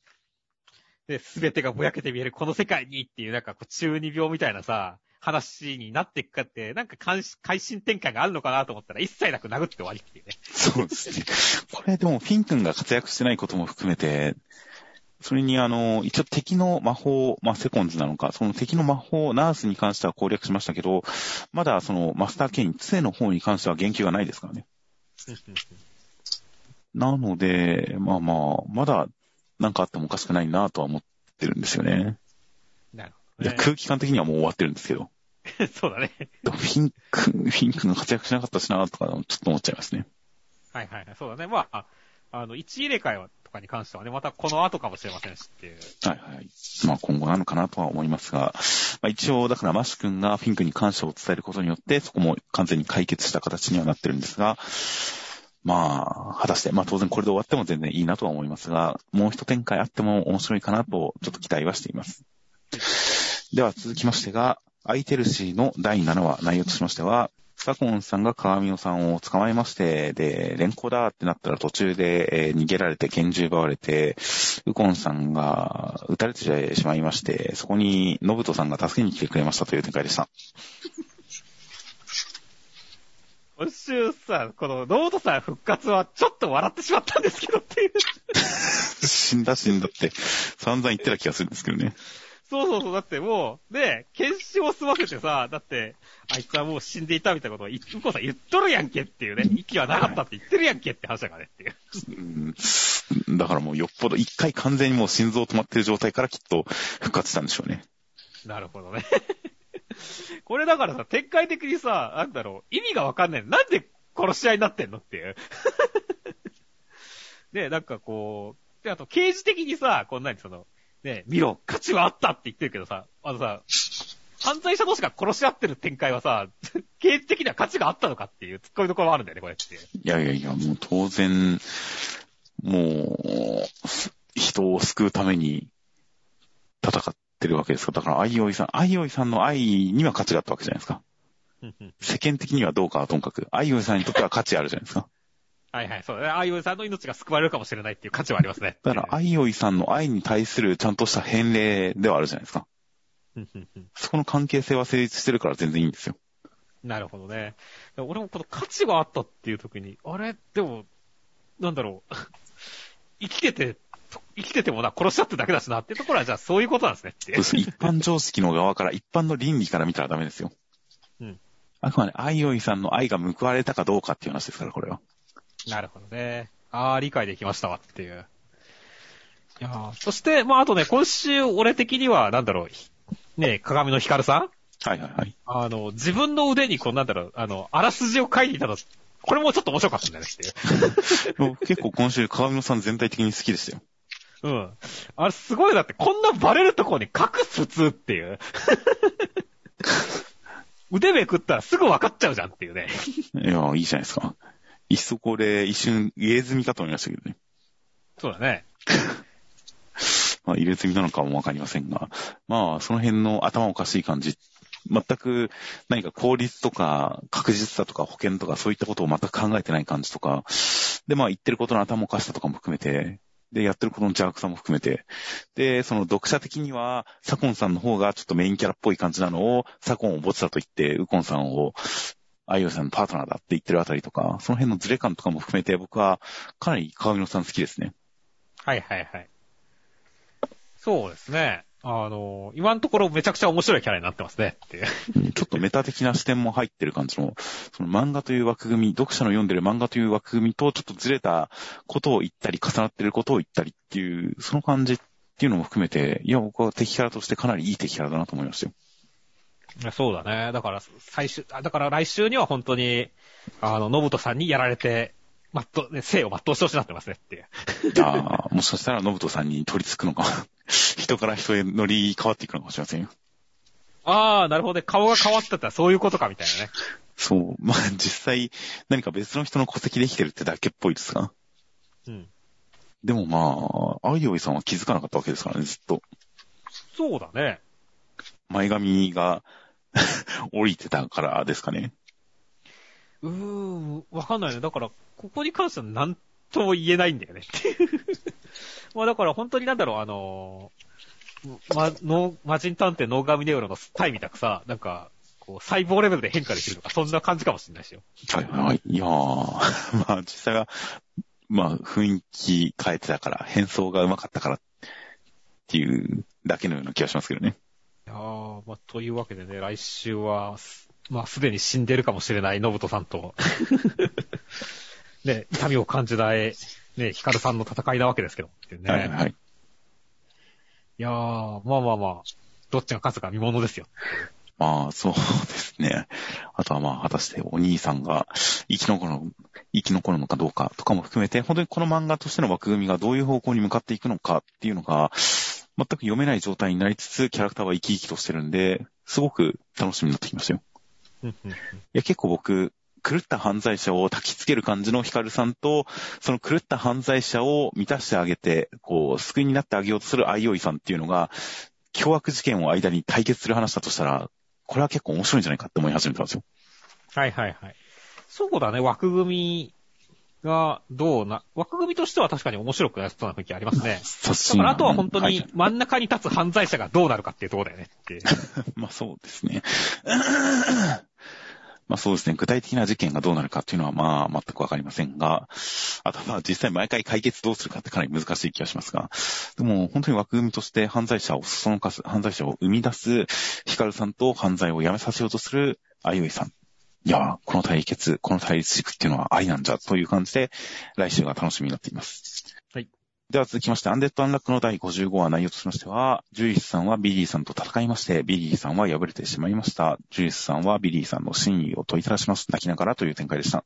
で、全てがぼやけて見えるこの世界にっていう、なんかこう中二病みたいなさ、話になっていくかって、なんか会心展開があるのかなと思ったら、一切なく殴って終わりっていうね。そうですね。これでも、フィン君が活躍してないことも含めて、それにあの、一応敵の魔法、まあ、セコンズなのか、その敵の魔法、ナースに関しては攻略しましたけど、まだそのマスターケイン、杖の方に関しては言及がないですからね。なので、まあまあ、まだなんかあってもおかしくないなとは思ってるんですよね。なるほど、ね、空気感的にはもう終わってるんですけど。そうだね。フィンク、フィンクが活躍しなかったしなとか、ちょっと思っちゃいますね。はいはいはい、そうだね。まあ、あの、1入れ替えはかに関してはね、またこの後かもしれませんしっていう。はいはい。まあ今後なのかなとは思いますが、まあ一応だからマッシュ君がフィンクに感謝を伝えることによって、そこも完全に解決した形にはなってるんですが、まあ、果たして、まあ当然これで終わっても全然いいなとは思いますが、もう一展開あっても面白いかなと、ちょっと期待はしています。では続きましてが、アイテルシーの第7話、内容としましては、サコンさんが川見さんを捕まえまして、で、連行だってなったら途中で、えー、逃げられて拳銃奪われて、ウコンさんが撃たれてしまいまして、そこにノブトさんが助けに来てくれましたという展開でした。今週さ、このノブトさん復活はちょっと笑ってしまったんですけどっていう 死んだ死んだって散々言ってた気がするんですけどね。そうそうそう、だってもう、で、検証を済ませてさ、だって、あいつはもう死んでいたみたいなことを、うこさん言っとるやんけっていうね、息はなかったって言ってるやんけって話だからねっていう。うん、だからもうよっぽど一回完全にもう心臓止まってる状態からきっと復活したんでしょうね。なるほどね。これだからさ、展開的にさ、なんだろう、意味がわかんない。なんで殺し合いになってんのっていう。で、なんかこう、で、あと刑事的にさ、こんなにその、ね、見ろ、価値はあったって言ってるけどさ、あのさ、犯罪者同士が殺し合ってる展開はさ、刑事的には価値があったのかっていう突っ込みどころはあるんだよね、これって。いやいやいや、もう当然、もう、人を救うために戦ってるわけですかだから、アイオイさん、アイオイさんの愛には価値があったわけじゃないですか。世間的にはどうかはともかく、アイオイさんにとっては価値あるじゃないですか。はいはい、そう。アイオイさんの命が救われるかもしれないっていう価値はありますね。だから、アイオイさんの愛に対するちゃんとした返礼ではあるじゃないですか。そこの関係性は成立してるから全然いいんですよ。なるほどね。俺もこの価値があったっていう時に、あれ？でも、なんだろう。生きてて、生きててもな、殺しちゃってだけだしなっていうところは、じゃあそういうことなんですねって。そうです。一般常識の側から、一般の倫理から見たらダメですよ。うん。あくまで、アイオイさんの愛が報われたかどうかっていう話ですから、これは。なるほどね。ああ、理解できましたわっていう。いやーそして、まあ、あとね、今週、俺的には、なんだろう、ね、鏡の光さん？はいはいはい。あの、自分の腕にこう、なんだろう、あの、あらすじを書いていたの、これもちょっと面白かったんだよねっていう。僕結構今週、川野さん全体的に好きでしたよ。うん。あれすごいだって、こんなバレるとこに隠す普通っていう。腕めくったらすぐ分かっちゃうじゃんっていうね。いや、いいじゃないですか。いっそこれ、一瞬、入れ墨かと思いましたけどね。そうだね。まあ、入れ墨なのかもわかりませんが、まあ、その辺の頭おかしい感じ、全く何か効率とか確実さとか保険とかそういったことを全く考えてない感じとか、で、まあ、言ってることの頭おかしさとかも含めて、で、やってることの邪悪さも含めて、で、その読者的には、サコンさんの方がちょっとメインキャラっぽい感じなのを、サコンをボツだと言って、ウコンさんを、アイオさんのパートナーだって言ってるあたりとか、その辺のズレ感とかも含めて僕はかなり川野さん好きですね。はいはいはい。そうですね。あの、今のところめちゃくちゃ面白いキャラになってますね。っていう。うんちょっとメタ的な視点も入ってる感じの、その漫画という枠組み、読者の読んでる漫画という枠組みとちょっとずれたことを言ったり、重なってることを言ったりっていう、その感じっていうのも含めて、いや、僕は敵キャラとしてかなりいい敵キャラだなと思いましたよ。そうだね。だから、最終、あだから来週には本当に、あの、ノブトさんにやられて、まっと、ね、生を全うしてほしくなってますねっていう。いやーもしかしたら、ノブトさんに取り付くのか、人から人へ乗り変わっていくのかもしれませんよ。ああ、なるほどね。顔が変わってたらそういうことかみたいなね。そう。まあ、実際、何か別の人の戸籍できてるってだけっぽいですが。うん。でもまあ、アイオイさんは気づかなかったわけですからね、ずっと。そうだね。前髪が 降りてたからですかね。うーん、わかんないね。だから、ここに関しては何とも言えないんだよね。まあだから本当になんだろう、あのー、ま、の、魔人探偵ノーガミネウロのタイみたくさ、なんか、こう、細胞レベルで変化できるとか、そんな感じかもしれないしよ。はいはい。いやー、まあ実際は、まあ雰囲気変えてたから、変装が上手かったからっていうだけのような気がしますけどね。いやー、まあ、というわけでね、来週は、すまあ、すでに死んでるかもしれないノブトさんと、ね、痛みを感じない、ね、ヒカルさんの戦いなわけですけど、ね。はいはい。いやー、まあまあまあ、どっちが勝つか見物ですよ。まあそうですね。あとはまあ果たしてお兄さんが生き残るの、生き残るのかどうかとかも含めて、本当にこの漫画としての枠組みがどういう方向に向かっていくのかっていうのが、全く読めない状態になりつつ、キャラクターは生き生きとしてるんで、すごく楽しみになってきましたよ。いや、結構僕、狂った犯罪者を焚きつける感じのヒカルさんと、その狂った犯罪者を満たしてあげて、こう、救いになってあげようとするアイオイさんっていうのが、凶悪事件を間に対決する話だとしたら、これは結構面白いんじゃないかって思い始めたんですよ。はいはいはい。そうだね、枠組みがどうな、枠組みとしては確かに面白くなりそうな雰囲気ありますね。だからあとは本当にはい真ん中に立つ犯罪者がどうなるかっていうところだよねっていう。まあそうですね。まあそうですね。具体的な事件がどうなるかっていうのはまあ全くわかりませんが、あとはまあ実際毎回解決どうするかってかなり難しい気がしますが、でも本当に枠組みとして犯罪者をそそのかす、犯罪者を生み出すヒカルさんと犯罪をやめさせようとするあゆいさん。いやー、この対決、この対立軸っていうのは愛なんじゃという感じで、来週が楽しみになっています。はい。では続きまして、アンデッド・アンラックの第55話内容としましては、ジュイスさんはビリーさんと戦いまして、ビリーさんは敗れてしまいました。ジュイスさんはビリーさんの真意を問いただします。泣きながらという展開でした。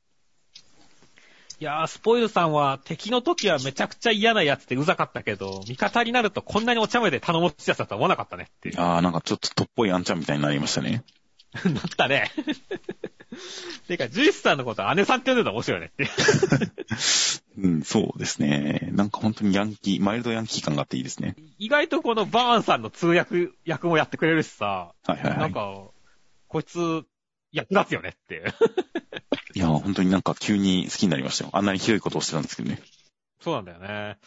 いやー、スポイルさんは敵の時はめちゃくちゃ嫌なやつでうざかったけど、味方になるとこんなにお茶目で頼もしいやつだとは思わなかったねっていう。あー、なんかちょっととっぽいあんちゃんみたいになりましたね。なったね。てか、ジュイスさんのことは姉さんって呼んでるの面白いねう。うん、そうですね。なんか本当にヤンキー、マイルドヤンキー感があっていいですね。意外とこのバーンさんの通訳役もやってくれるしさ、はいはいはい。なんか、こいつ、役立つよねっていや、本当になんか急に好きになりましたよ。あんなにひどいことをしてたんですけどね。そうなんだよね。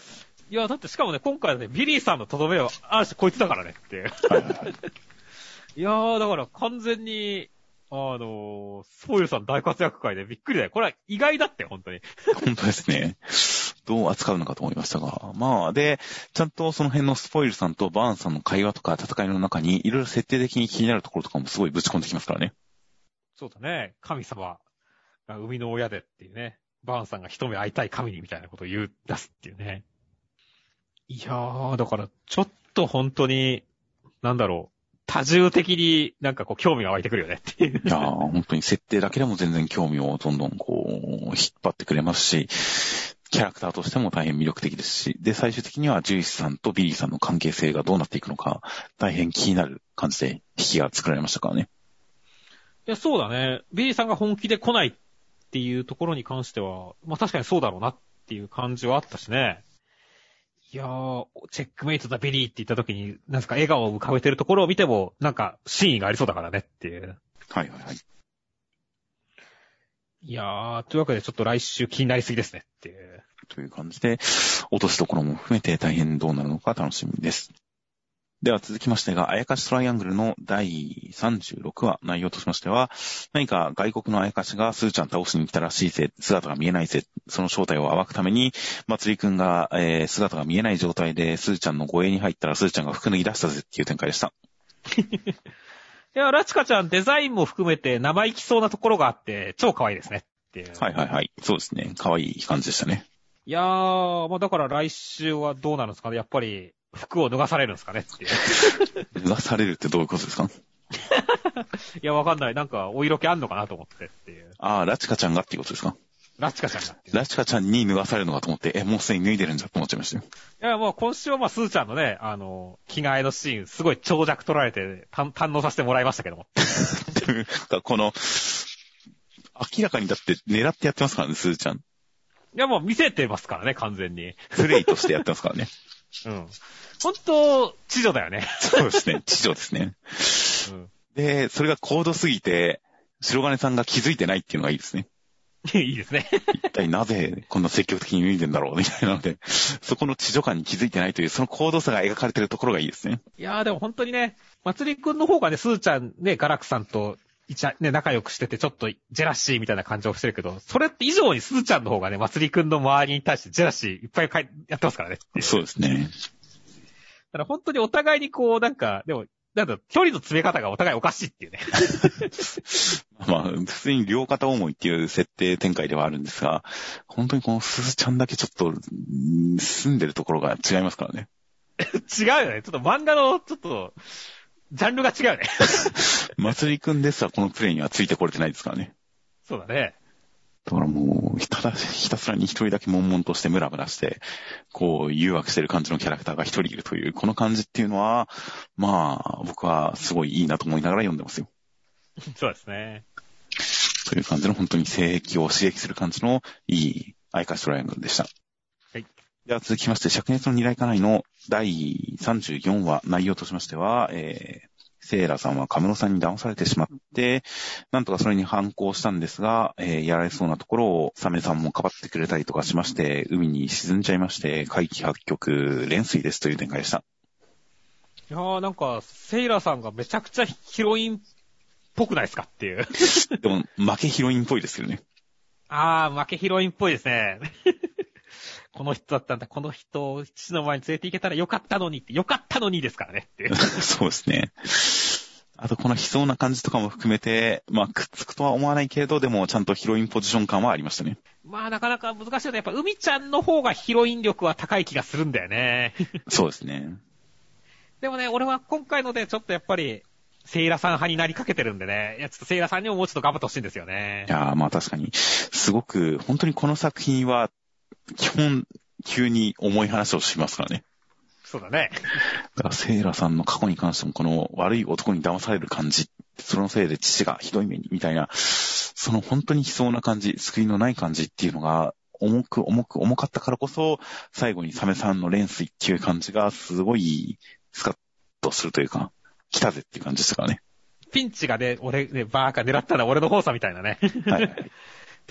いや、だってしかもね、今回はね、ビリーさんのとどめは、ある種こいつだからねっていはいはい。いやー、だから完全に、あのー、スポイルさん大活躍会でびっくりだよ。これは意外だって、本当に。本当ですね。どう扱うのかと思いましたが。まあ、で、ちゃんとその辺のスポイルさんとバーンさんの会話とか戦いの中に、いろいろ設定的に気になるところとかもすごいぶち込んできますからね。そうだね。神様が生みの親でっていうね。バーンさんが一目会いたい神にみたいなことを言う、出すっていうね。いやー、だから、ちょっと本当に、なんだろう、多重的になんかこう興味が湧いてくるよねっていう。いやー、本当に設定だけでも全然興味をどんどんこう、引っ張ってくれますし、キャラクターとしても大変魅力的ですし、で、最終的にはジュイスさんとビリーさんの関係性がどうなっていくのか、大変気になる感じで引きが作られましたからね。いや、そうだね。ビリーさんが本気で来ないっていうところに関しては、まあ確かにそうだろうなっていう感じはあったしね。いやー、チェックメイトだビリーって言った時に、なんすか笑顔を浮かべてるところを見ても、なんか真意がありそうだからねっていう。はいはいはい。いやー、というわけでちょっと来週気になりすぎですねっていう。という感じで、落としどころも含めて大変どうなるのか楽しみです。では続きましてが、あやかしトライアングルの第36話、内容としましては、何か外国のあやかしがスーちゃん倒しに来たらしいぜ、姿が見えないぜ、その正体を暴くために、まつりくんが、えー姿が見えない状態でスーちゃんの護衛に入ったらスーちゃんが服脱ぎ出したぜっていう展開でした。いや、ラチカちゃんデザインも含めて生意気そうなところがあって、超可愛いですねっていう。はいはいはい。そうですね。可愛い感じでしたね。いやー、まあだから来週はどうなるんですかねやっぱり服を脱がされるんですかねっていう。脱がされるってどういうことですか？いや、わかんない。なんか、お色気あんのかなと思ってっていう。ああ、ラチカちゃんがっていうことですか？ラチカちゃんが。ラチカちゃんに脱がされるのかと思って、え、もうすでに脱いでるんじゃと思っちゃいましたよ。いや、もう今週はまあ、スーちゃんのね、あの、着替えのシーン、すごい長尺取られて、た堪能させてもらいましたけども。というかこの、明らかにだって狙ってやってますからね、スーちゃん。いや、もう見せてますからね、完全に。プレイとしてやってますからね。うん。本当、知女だよね。そうですね。知女ですね。うん。で、それが高度すぎて、白金さんが気づいてないっていうのがいいですね。いいですね。一体なぜこんな積極的に脱いでんだろうみたいなので、そこの知女感に気づいてないという、その高度差が描かれてるところがいいですね。いやーでも本当にね、まつりくんの方がね、スーちゃんね、ガラクさんと、いちゃ、ね、仲良くしてて、ちょっとジェラシーみたいな感じをしてるけど、それって以上にスーちゃんの方がね、まつりくんの周りに対してジェラシーいっぱいかいやってますからね。そうですね。だから本当にお互いにこう、なんか、でも、なんだ距離の詰め方がお互いおかしいっていうね。まあ、普通に両肩思いっていう設定展開ではあるんですが、本当にこのすずちゃんだけちょっと、うん住んでるところが違いますからね。違うよね。ちょっと漫画の、ちょっと、ジャンルが違うよね。まつりくんですらこのプレイにはついてこれてないですからね。そうだね。だからもう、ひただ、ひたすらに一人だけ悶々としてムラムラして、こう、誘惑してる感じのキャラクターが一人いるという、この感じっていうのは、まあ、僕はすごいいいなと思いながら読んでますよ。そうですね。という感じの本当に性癖を刺激する感じのいいアイカストライアングルでした。はい。では続きまして、灼熱の二来家内の第34話、内容としましては、えー、セイラさんはカムロさんに騙されてしまって、なんとかそれに反抗したんですが、えーやられそうなところをサメさんもかばってくれたりとかしまして、海に沈んじゃいまして、怪奇発曲、連水ですという展開でした。いやーなんか、セイラさんがめちゃくちゃヒロインっぽくないですかっていう。でも、負けヒロインっぽいですけどね。あー、負けヒロインっぽいですね。この人だったんだ、この人を父の前に連れて行けたらよかったのにって、よかったのにですからねって。そうですね。あと、この悲壮な感じとかも含めて、まあ、くっつくとは思わないけれど、でも、ちゃんとヒロインポジション感はありましたね。まあなかなか難しいよね。やっぱ海ちゃんの方がヒロイン力は高い気がするんだよね。そうですね。でもね、俺は今回のでちょっとやっぱり、セイラさん派になりかけてるんでね。いや、ちょっとセイラさんにももうちょっと頑張ってほしいんですよねい。やーまあ確かに、すごく、本当にこの作品は、基本、急に重い話をしますからね。そうだね。だから、セイラさんの過去に関しても、この悪い男に騙される感じ、そのせいで父がひどい目に、みたいな、その本当に悲壮な感じ、救いのない感じっていうのが、重く重く重かったからこそ、最後にサメさんの連水っていう感じが、すごい、スカッとするというか、来たぜっていう感じでしたからね。ピンチがね、俺ね、バーカ狙ったのは俺の方さみたいなね。はいはい。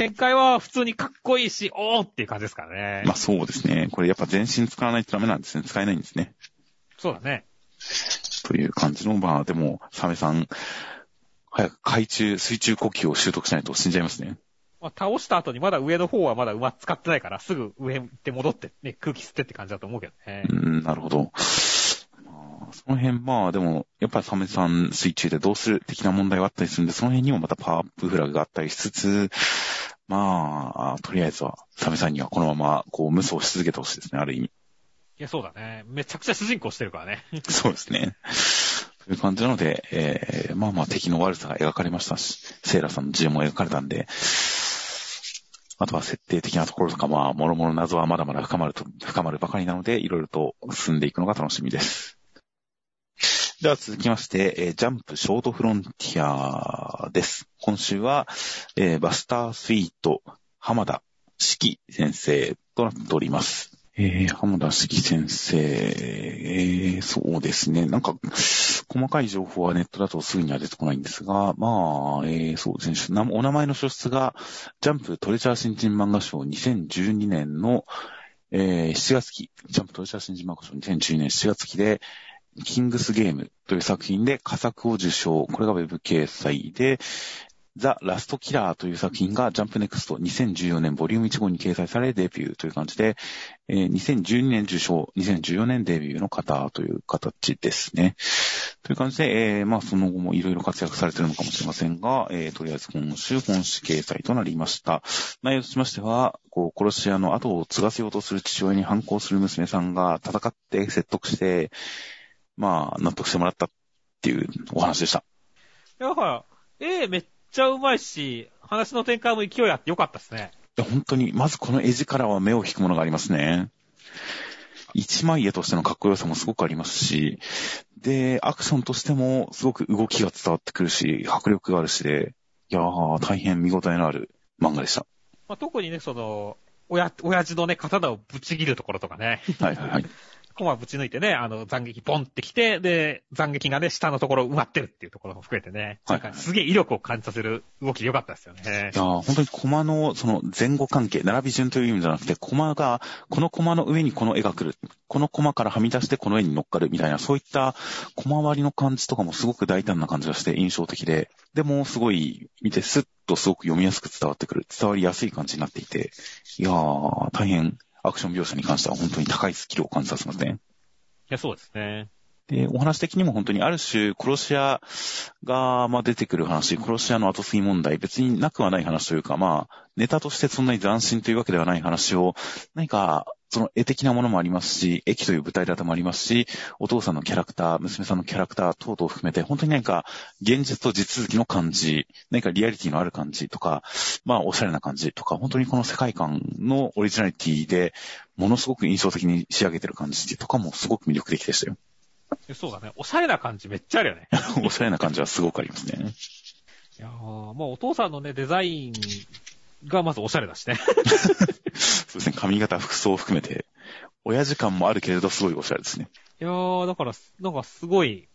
展開は普通にかっこいいし、おーっていう感じですからね。まあそうですね。これやっぱ全身使わないとダメなんですね。使えないんですね。そうだね。という感じの、まあでも、サメさん、早く海中、水中呼吸を習得しないと死んじゃいますね。まあ、倒した後にまだ上の方はまだ馬使ってないから、すぐ上行って戻って、ね、空気吸ってって感じだと思うけどね。うん、なるほど。まあ、その辺、まあでも、やっぱりサメさん水中でどうする的な問題はあったりするんで、その辺にもまたパワーアップフラグがあったりしつつ、まあ、とりあえずは、サメさんにはこのまま、こう、無双し続けてほしいですね、ある意味。いいや、そうだね。めちゃくちゃ主人公してるからね。そうですね。という感じなので、えー、まあまあ敵の悪さが描かれましたし、セイラさんの事情も描かれたんで、あとは設定的なところとか、まあ、もろもろ謎はまだまだ深まると、深まるばかりなので、いろいろと進んでいくのが楽しみです。では続きまして、えー、ジャンプショートフロンティアです。今週は、えー、バスタースイート浜田四季先生となっております。えー、浜田四季先生、えー、そうですね。なんか、細かい情報はネットだとすぐには出てこないんですが、まあ、えー、そうですね。お名前の書出が、ジャンプトレジャー新人漫画賞2012年の、えー、7月期、ジャンプトレジャー新人漫画賞2012年7月期で、キングスゲームという作品で佳作を受賞。これがウェブ掲載で、ザ・ラスト・キラーという作品がジャンプネクスト2014年ボリューム1号に掲載されデビューという感じで、えー、2012年受賞、2014年デビューの方という形ですね。という感じで、えー、まあその後もいろいろ活躍されているのかもしれませんが、えー、とりあえず今週本誌掲載となりました。内容としましては、こう、殺し屋の後を継がせようとする父親に反抗する娘さんが戦って説得して、まあ、納得してもらったっていうお話でした。いや、だから、ええめっちゃうまいし、話の展開も勢いあってよかったですね。いや、本当に、まずこの絵力は目を引くものがありますね。一枚絵としてのかっこよさもすごくありますし、で、アクションとしてもすごく動きが伝わってくるし、迫力があるしで、いやー、大変見応えのある漫画でした。まあ、特にね、その、親、親父のね、刀をぶち切るところとかね。はいはいはい。コマぶち抜いてね、あの、斬撃ボンってきて、で、斬撃がね、下のところ埋まってるっていうところも含めてね、はい、なんかすげえ威力を感じさせる動きでよかったですよね。いや本当にコマの、その前後関係、並び順という意味じゃなくて、コマが、このコマの上にこの絵が来る。このコマからはみ出してこの絵に乗っかるみたいな、そういったコマ割りの感じとかもすごく大胆な感じがして印象的で、でもすごい見てスッとすごく読みやすく伝わってくる、伝わりやすい感じになっていて、いやー、大変アクション描写に関しては本当に高いスキルを感じさせますね。や、そうですね。で、お話的にも本当にある種、殺し屋が、まあ、出てくる話、殺し屋の後継ぎ問題、別になくはない話というか、まあ、ネタとしてそんなに斬新というわけではない話を、何か、その絵的なものもありますし、駅という舞台だともありますし、お父さんのキャラクター、娘さんのキャラクター等々を含めて、本当に何か、現実と地続きの感じ、何かリアリティのある感じとか、まあ、おしゃれな感じとか、本当にこの世界観のオリジナリティで、ものすごく印象的に仕上げてる感じとかもすごく魅力的でしたよ。そうだね。おしゃれな感じめっちゃあるよね。おしゃれな感じはすごくありますね。いやー、まあお父さんのね、デザインがまずおしゃれだしね。そうですね、髪型、服装を含めて、親父感もあるけれど、すごいおしゃれですね。いやー、だから、なんかすごい、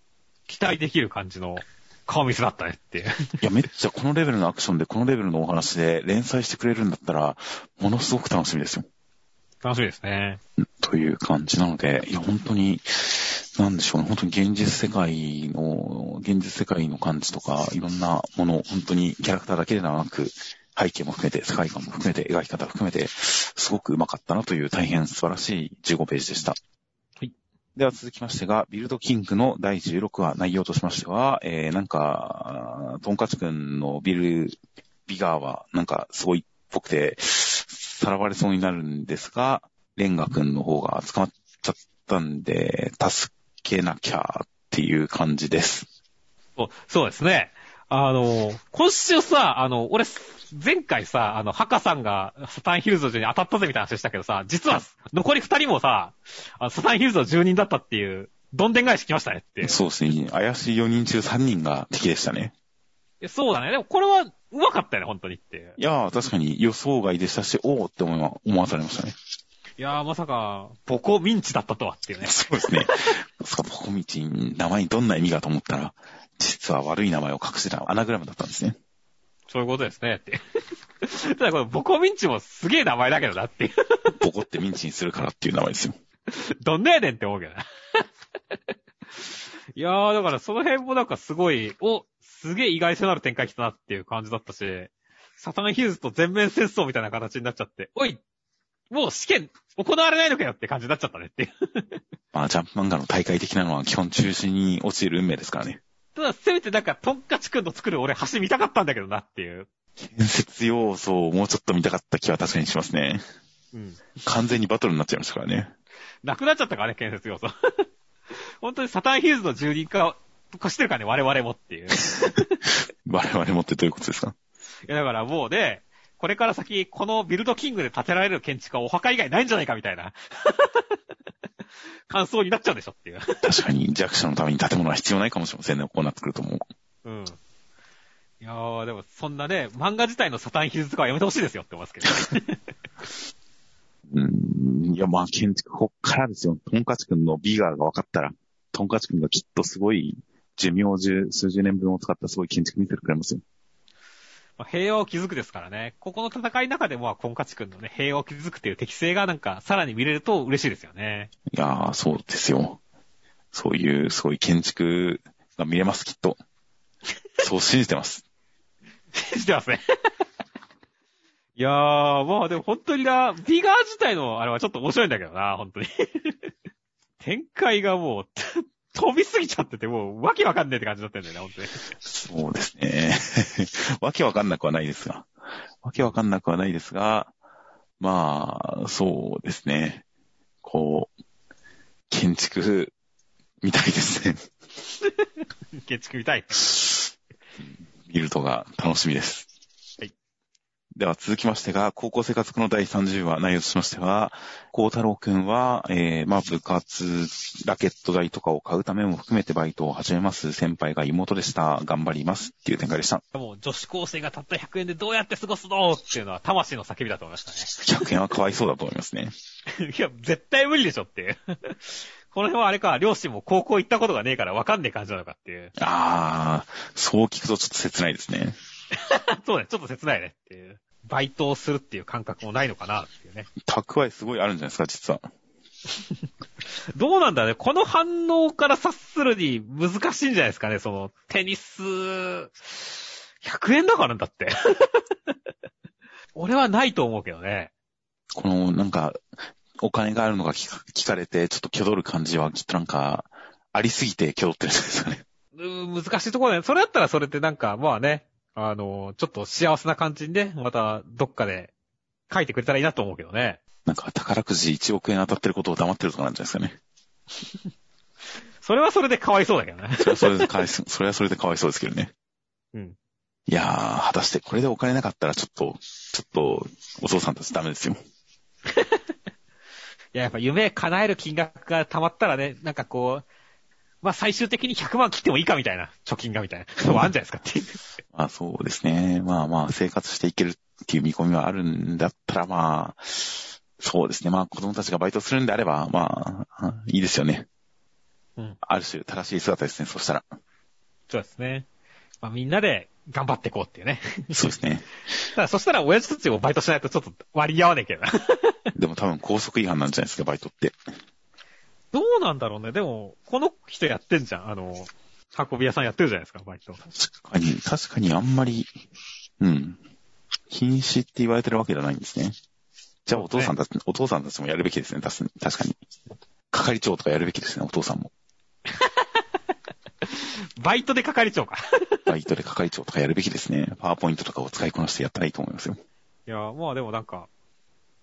期待できる感じの顔見せだったねって。いや、めっちゃこのレベルのアクションで、このレベルのお話で連載してくれるんだったら、ものすごく楽しみですよ。楽しみですね。という感じなので、いや、本当に、なんでしょうね、本当に現実世界の、現実世界の感じとか、いろんなもの、本当にキャラクターだけではなく、背景も含めて、世界観も含めて、描き方含めて、すごくうまかったなという大変素晴らしい15ページでした。はい。では続きましてが、ビルドキングの第16話、内容としましては、えー、なんか、トンカチ君のビル、ビガーは、なんか、すごいっぽくて、さらわれそうになるんですが、レンガ君の方が捕まっちゃったんで、助けなきゃっていう感じです。そうですね。あの、今週さ、あの、俺、前回さ、あの、ハカさんがサタンヒルズの住人当たったぜみたいな話したけどさ、実は残り二人もさ、サタンヒルズの住人だったっていう、どんでん返し来ましたねって。そうですね。怪しい4人中3人が敵でしたね。そうだね。でもこれは、うまかったよね、本当にって。いやー、確かに予想外でしたし、おーって思思わされましたね。いやー、まさか、ボコミンチだったとはっていうね。そうですね。まさかボコミンチ、名前にどんな意味がと思ったら、実は悪い名前を隠してたアナグラムだったんですね。そういうことですね、って。ただこのボコミンチもすげえ名前だけどなっていう。ボコってミンチにするからっていう名前ですよ。どんなやねんって思うけどな。いやー、だからその辺もなんかすごい、お、すげえ意外性のある展開来たなっていう感じだったし、サタンヒルズと全面戦争みたいな形になっちゃって、おい、もう試験行われないのかよって感じになっちゃったねっていう。まあ、ジャンプ漫画の大会的なのは基本中止に落ちる運命ですからね。ただ、せめてなんか、トンカチくんの作る俺橋見たかったんだけどなっていう。建設要素をもうちょっと見たかった気は確かにしますね。うん。完全にバトルになっちゃいましたからね。なくなっちゃったからね、建設要素。本当にサタンヒルズの住人化化してるからね、我々もっていう。い 我々もってどういうことですか？や、だからもうね、これから先、このビルドキングで建てられる建築はお墓以外ないんじゃないかみたいな。感想になっちゃうんでしょっていう。確かに弱者のために建物は必要ないかもしれませんね、こうなってくるともう。うん。いやー、でもそんなね、漫画自体のサタンヒルズとかはやめてほしいですよって思いますけど、ね。うん、いや、まあ、建築、こっからですよ。トンカチ君のビガーが分かったら、トンカチ君がきっとすごい、寿命十、数十年分を使ったすごい建築見せてくれますよ。まあ、平和を築くですからね。ここの戦いの中でも、コンカチ君のね、平和を築くっていう適性がなんか、さらに見れると嬉しいですよね。いやー、そうですよ。そういう、すごい建築が見れます、きっと。そう信じてます。信じてますね。いやー、まあでも本当にな、ビガー自体のあれはちょっと面白いんだけどな、本当に。展開がもう、飛びすぎちゃってて、もう、わけわかんねえって感じだったんだよね、本当に。そうですね。わけわかんなくはないですが。わけわかんなくはないですが、まあ、そうですね。こう、建築、みたいですね。建築みたい。見るとが楽しみです。はい。では続きましてが、高校生活の第30話、内容としましては、孝太郎くんは、えー、まあ部活、ラケット代とかを買うためも含めてバイトを始めます。先輩が妹でした。頑張ります。っていう展開でした。もう女子高生がたった100円でどうやって過ごすのっていうのは魂の叫びだと思いました100円はかわいそうだと思いますね。ね。いや、絶対無理でしょっていう。この辺はあれか、両親も高校行ったことがねえからわかんねえ感じなのかっていう。あー、そう聞くとちょっと切ないですね。そうね、ちょっと切ないねっていう。バイトをするっていう感覚もないのかなっていうね。蓄えすごいあるんじゃないですか、実は。どうなんだね。この反応から察するに難しいんじゃないですかね。その、テニス、100円だからだって。俺はないと思うけどね。この、なんか、お金があるのが聞か聞かれて、ちょっと挙取る感じは、きっとなんか、ありすぎて挙取ってるんじゃないですかね。難しいところだね。それだったらそれってなんか、まあね、あの、ちょっと幸せな感じにね、またどっかで書いてくれたらいいなと思うけどね。なんか、宝くじ1億円当たってることを黙ってるとかなんじゃないですかね。それはそれでかわいそうだけどね。それはそれでかわいそう、それはそれでかわいそうですけどね。うん。いやー、果たしてこれでお金なかったらちょっと、ちょっと、お父さんたちダメですよ。いや、やっぱ夢叶える金額が溜まったらね、なんかこう、まあ最終的に100万切ってもいいかみたいな、貯金がみたいな。そうあるんじゃないですかっていう。まあそうですね。まあまあ、生活していけるっていう見込みはあるんだったら、まあ、そうですね。まあ子供たちがバイトするんであれば、まあ、いいですよね。うん。ある種、正しい姿ですね。そしたら。そうですね。まあみんなで頑張っていこうっていうね。そうですね。ただそしたら親父たちもバイトしないとちょっと割り合わねえけどな。でも多分高速違反なんじゃないですか、バイトって。どうなんだろうね。でも、この人やってんじゃん。あの、運び屋さんやってるじゃないですか、バイト。確かに、確かにあんまり、うん。禁止って言われてるわけじゃないんですね。じゃあお父さんたち、お父さんたちもやるべきですね、確かに確かに。係長とかやるべきですね、お父さんも。バイトで係長か。バイトで係長とかやるべきですね。パワーポイントとかを使いこなしてやったらいいと思いますよ。いや、まあでもなんか、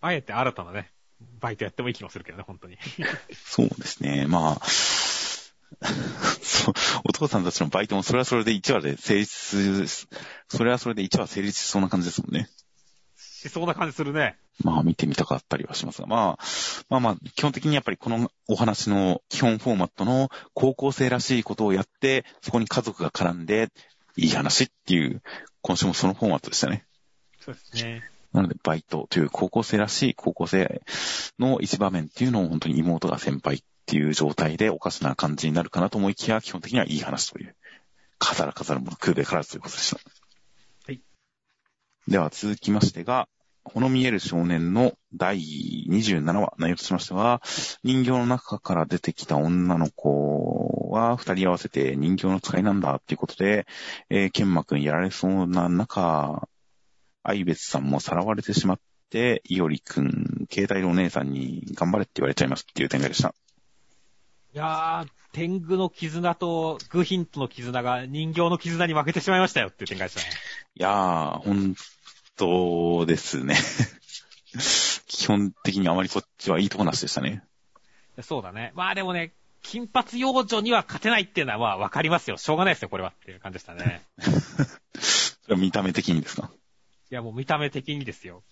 あえて新たなね、バイトやってもいい気もするけどね、本当に。そうですね。まあ、そう、お父さんたちのバイトもそれはそれで1話で成立す、それはそれで1話成立しそうな感じですもんね。しそうな感じするね。まあ見てみたかったりはしますが、まあ、まあまあ、基本的にやっぱりこのお話の基本フォーマットの高校生らしいことをやって、そこに家族が絡んで、いい話っていう、今週もそのフォーマットでしたね。そうですね。なので、バイトという高校生らしい高校生の一場面っていうのを本当に妹が先輩っていう状態でおかしな感じになるかなと思いきや、基本的にはいい話という、飾ら飾るもの食うべからずということでした。はい。では続きましてが、ほの見える少年の第27話、内容としましては、人形の中から出てきた女の子は二人合わせて人形の使いなんだっていうことで、えー、ケンマくんやられそうな中、愛別さんもさらわれてしまって、いおりくん、携帯のお姉さんに頑張れって言われちゃいますっていう展開でした。いやー、天狗の絆とグヒントの絆が人形の絆に負けてしまいましたよっていう展開でしたね。いやー、本当ですね。基本的にあまりそっちはいいとこなしでしたね。そうだね。まあでもね、金髪幼女には勝てないっていうのはまあわかりますよ。しょうがないですよ、これはっていう感じでしたね。それは見た目的にですか？いやもう見た目的にですよ。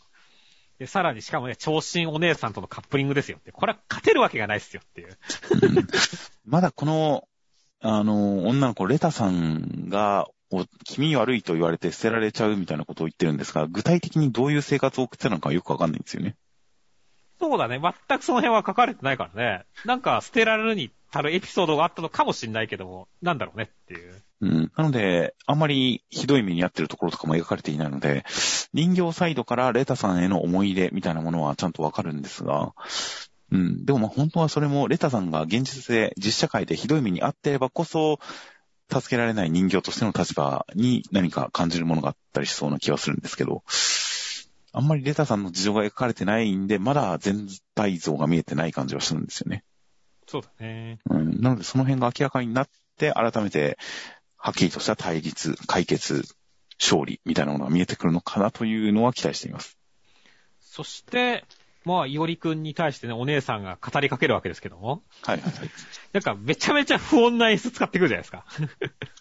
で、さらにしかもね、長身お姉さんとのカップリングですよって。これは勝てるわけがないですよっていう。うんまだこの、あの、女の子、レタさんが、お気味悪いと言われて捨てられちゃうみたいなことを言ってるんですが、具体的にどういう生活を送ってたのかよくわかんないんですよね。そうだね。全くその辺は書かれてないからね。なんか捨てられるに足るエピソードがあったのかもしんないけども、なんだろうねっていう。うん。なので、あんまりひどい目に遭ってるところとかも描かれていないので、人形サイドからレタさんへの思い入れみたいなものはちゃんとわかるんですが、うん。でもまあ本当はそれもレタさんが現実で実社会でひどい目に遭っていればこそ、助けられない人形としての立場に何か感じるものがあったりしそうな気はするんですけど、あんまりレタさんの事情が描かれてないんで、まだ全体像が見えてない感じはするんですよね。そうだね。うん。なのでその辺が明らかになって、改めて、はっきりとした対立、解決、勝利みたいなものが見えてくるのかなというのは期待しています。そして、まあ、いおりくんに対してね、お姉さんが語りかけるわけですけども、はいはいはい。なんかめちゃめちゃ不穏な演出使ってくるじゃないですか。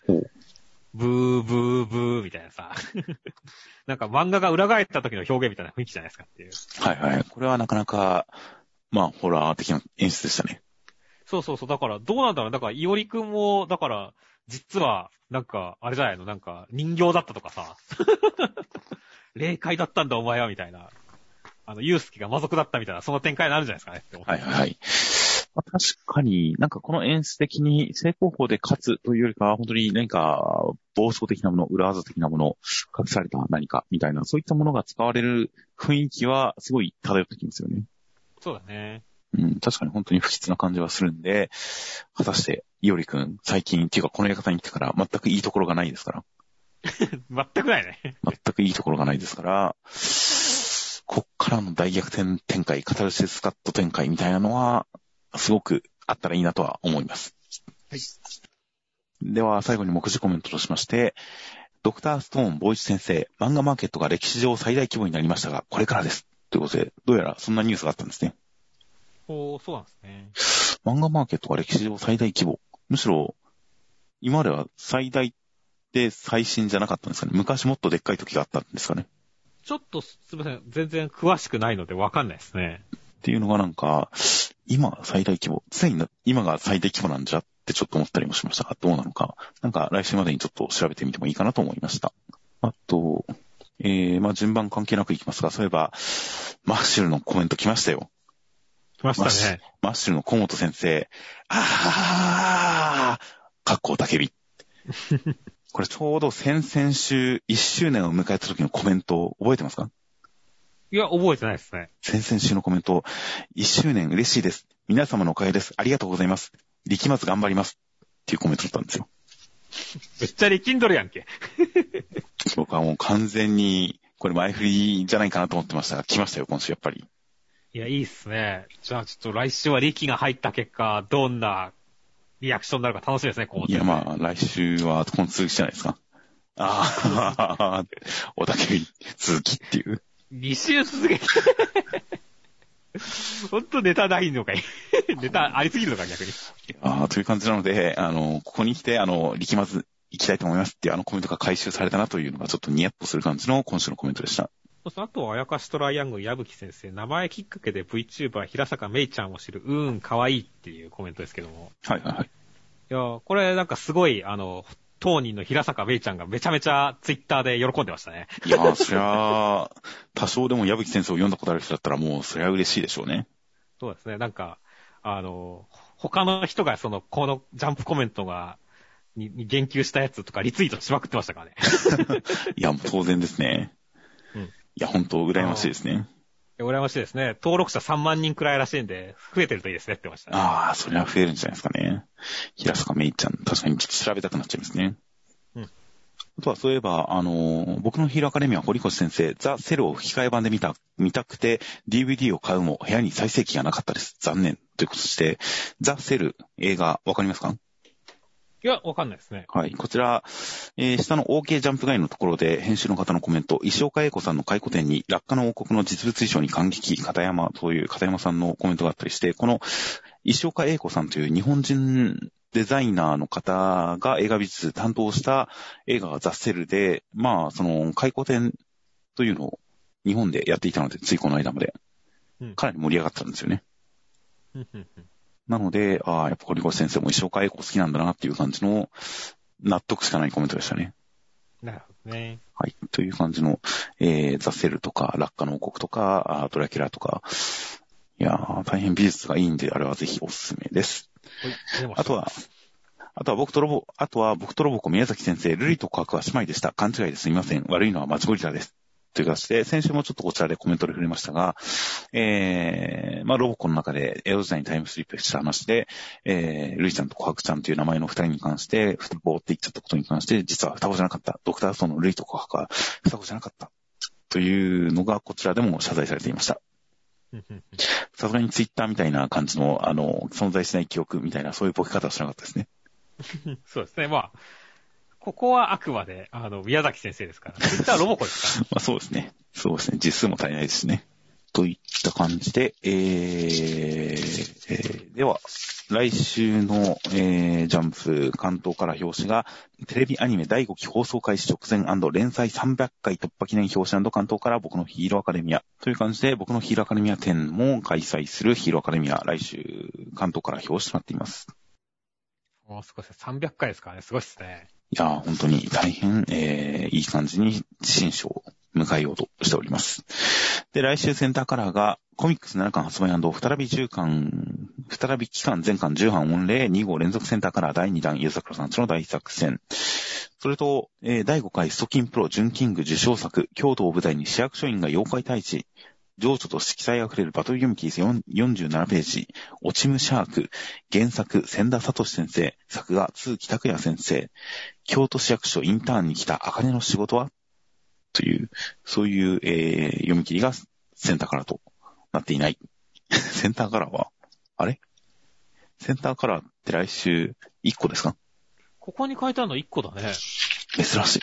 ほう。ブーブーブーみたいなさ。なんか漫画が裏返った時の表現みたいな雰囲気じゃないですかっていう。はいはい。これはなかなか、まあ、ホラー的な演出でしたね。そうそうそう。だから、どうなんだろう。だから、いおりくんも、だから、実は、なんか、あれじゃないの？なんか、人形だったとかさ。霊界だったんだお前は、みたいな。あの、ユースケが魔族だったみたいな、その展開になるんじゃないですかね。はいはい確かになんかこの演出的に成功法で勝つというよりかは、本当に何か暴走的なもの、裏技的なもの、隠された何かみたいな、そういったものが使われる雰囲気はすごい漂ってきますよね。そうだね。うん、確かに本当に不吉な感じはするんで、果たして、いおりくん、最近、っていうかこの館に来てから全くいいところがないですから、全くないね。全くいいところがないですから、こっからの大逆転展開、カタルシスカット展開みたいなのは、すごくあったらいいなとは思います。はい。では、最後に目次コメントとしまして、ドクターストーン、ボイチ先生、漫画マーケットが歴史上最大規模になりましたが、これからです。ということで、どうやらそんなニュースがあったんですね。おー、そうなんですね。漫画マーケットが歴史上最大規模。むしろ、今までは最大で最新じゃなかったんですかね。昔もっとでっかい時があったんですかね。ちょっと、すみません。全然詳しくないのでわかんないですね。っていうのがなんか、今最大規模、常にな今が最大規模なんじゃってちょっと思ったりもしましたが、どうなのか。なんか来週までにちょっと調べてみてもいいかなと思いました。あと、えー、まあ順番関係なくいきますが、そういえば、マッシュルのコメント来ましたよ。来まマッシュマッシュルの小本先生、あー、かっこたけび。これちょうど先々週1周年を迎えた時のコメント覚えてますか？いや、覚えてないですね。先々週のコメント、1周年嬉しいです。皆様のおかげです。ありがとうございます。力松頑張ります。っていうコメントだったんですよ。めっちゃ力んどるやんけ。僕はもう完全に、これ前振りじゃないかなと思ってましたが、来ましたよ、今週やっぱり。いや、いいっすね。じゃあ、ちょっと来週は力が入った結果、どんなリアクションになるか楽しみですね、こう。いや、まあ、来週はこの続きじゃないですか。ああ、おたけび続きっていう。2週続けて。ほんとネタないのかい。ネタありすぎるのか、逆に。ああ、という感じなので、あの、ここに来て、あの、力まず行きたいと思いますっていうあのコメントが回収されたなというのがちょっとニヤッとする感じの今週のコメントでした。あとは、あやかしトライアングル矢吹先生、名前きっかけで VTuber 平坂めいちゃんを知る、うーん、かわいいっていうコメントですけども。はいはいはい。いや、これなんかすごい、あの、当人の平坂めいちゃんがめちゃめちゃツイッターで喜んでましたね。いやー、そりゃあ、多少でも矢吹先生を読んだことある人だったらもう、そりゃ嬉しいでしょうね。そうですね、なんか、あの、他の人がその、このジャンプコメントが、にに言及したやつとかリツイートしまくってましたからね。いや、もう当然ですね。うんいや、本当羨ましいですね。羨ましいですね。登録者3万人くらいらしいんで、増えてるといいですねって言ましたね。ああ、それは増えるんじゃないですかね。平坂めいちゃん、確かにちょっと調べたくなっちゃいますね。うんあとはそういえば、あのー僕のヒーローアカデミア堀越先生、ザ・セルを吹き替え版で見た、見たくて、DVD を買うも部屋に再生機がなかったです。残念。ということでして、ザ・セル映画、わかりますか？いや、わかんないですね。はい。こちら、えー下の OK ジャンプ外のところで、編集の方のコメント、石岡英子さんの回顧展に、落下の王国の実物衣装に感激、片山という片山さんのコメントがあったりして、この石岡英子さんという日本人デザイナーの方が映画美術担当した映画がザ・セルで、まあ、その回顧展というのを日本でやっていたので、ついこの間までうん、かなり盛り上がったんですよね。うんなので、ああ、やっぱ堀越先生も石岡英子好きなんだなっていう感じの納得しかないコメントでしたね。なるほどね。はい。という感じの、えー、ザ・セルとか、落下の王国とか、あドラキュラとか、いやー、大変美術がいいんで、あれはぜひおすすめです。はい。あとは、あとは僕とロボ、あとは僕とロボコ宮崎先生、ルリと告白は姉妹でした。勘違いですみません。悪いのはマジゴリラです。という形で、先週もちょっとこちらでコメントで触れましたが、えー、まあ、ロボコの中で江戸時代にタイムスリップした話で、えー、ルイちゃんと琥珀ちゃんという名前の二人に関して、双子って言っちゃったことに関して、実は双子じゃなかった。ドクターストーンのルイと琥珀は双子じゃなかった。というのが、こちらでも謝罪されていました。さすがにツイッターみたいな感じの、あの、存在しない記憶みたいな、そういうボケ方はしなかったですね。そうですね。まあ、ここはあくまで、あの、宮崎先生ですから。ツイッターはロボコですか まあそうですね。そうですね。実数も足りないですしね。といった感じで、えー、えーでは、来週の、えー、ジャンプ関東から表紙が、テレビアニメ第5期放送開始直前連載300回突破記念表紙関東から僕のヒーローアカデミアという感じで、僕のヒーローアカデミア展も開催するヒーローアカデミア、来週関東から表紙となっています。ら。もう少し300回ですからね。すごいですね。いやー、本当に大変、えー、いい感じに新章を迎えようとしております。で、来週センターカラーが、コミックス7巻発売再び10巻、再び期間全巻10版御礼2号連続センターカラー第2弾、ゆうさくらさんちの大作戦。それと、えー第5回ストキンプロ準キング受賞作、京都を舞台に市役所員が妖怪退治、情緒と色彩あふれるバトル読み切り47ページ、落ちむシャーク、原作、千田聡先生、作画、通木拓也先生、京都市役所インターンに来た茜の仕事は？という、そういう、えー読み切りがセンターカラーとなっていない。センターカラーはあれ？センターカラーって来週1個ですか？ここに書いてあるの1個だね。珍しい。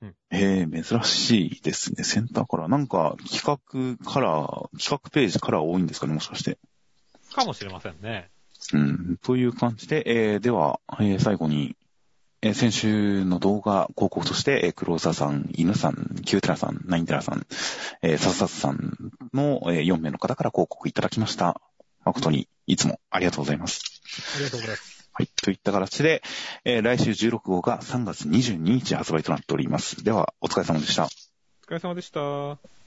うんえー、珍しいですね。センターカラー。なんか、企画カラー、企画ページカラー多いんですかね、もしかして。かもしれませんね。うん、という感じで、えーでは、えー最後に、えー先週の動画広告として、えー、黒沢さん、犬さん、キューテラさん、ナインテラさん、えー、ササスさんの、えー4名の方から広告いただきました。誠に、いつもありがとうございます。ありがとうございます。はい。といった形で、えー来週16号が3月22日発売となっております。では、お疲れ様でした。お疲れ様でした。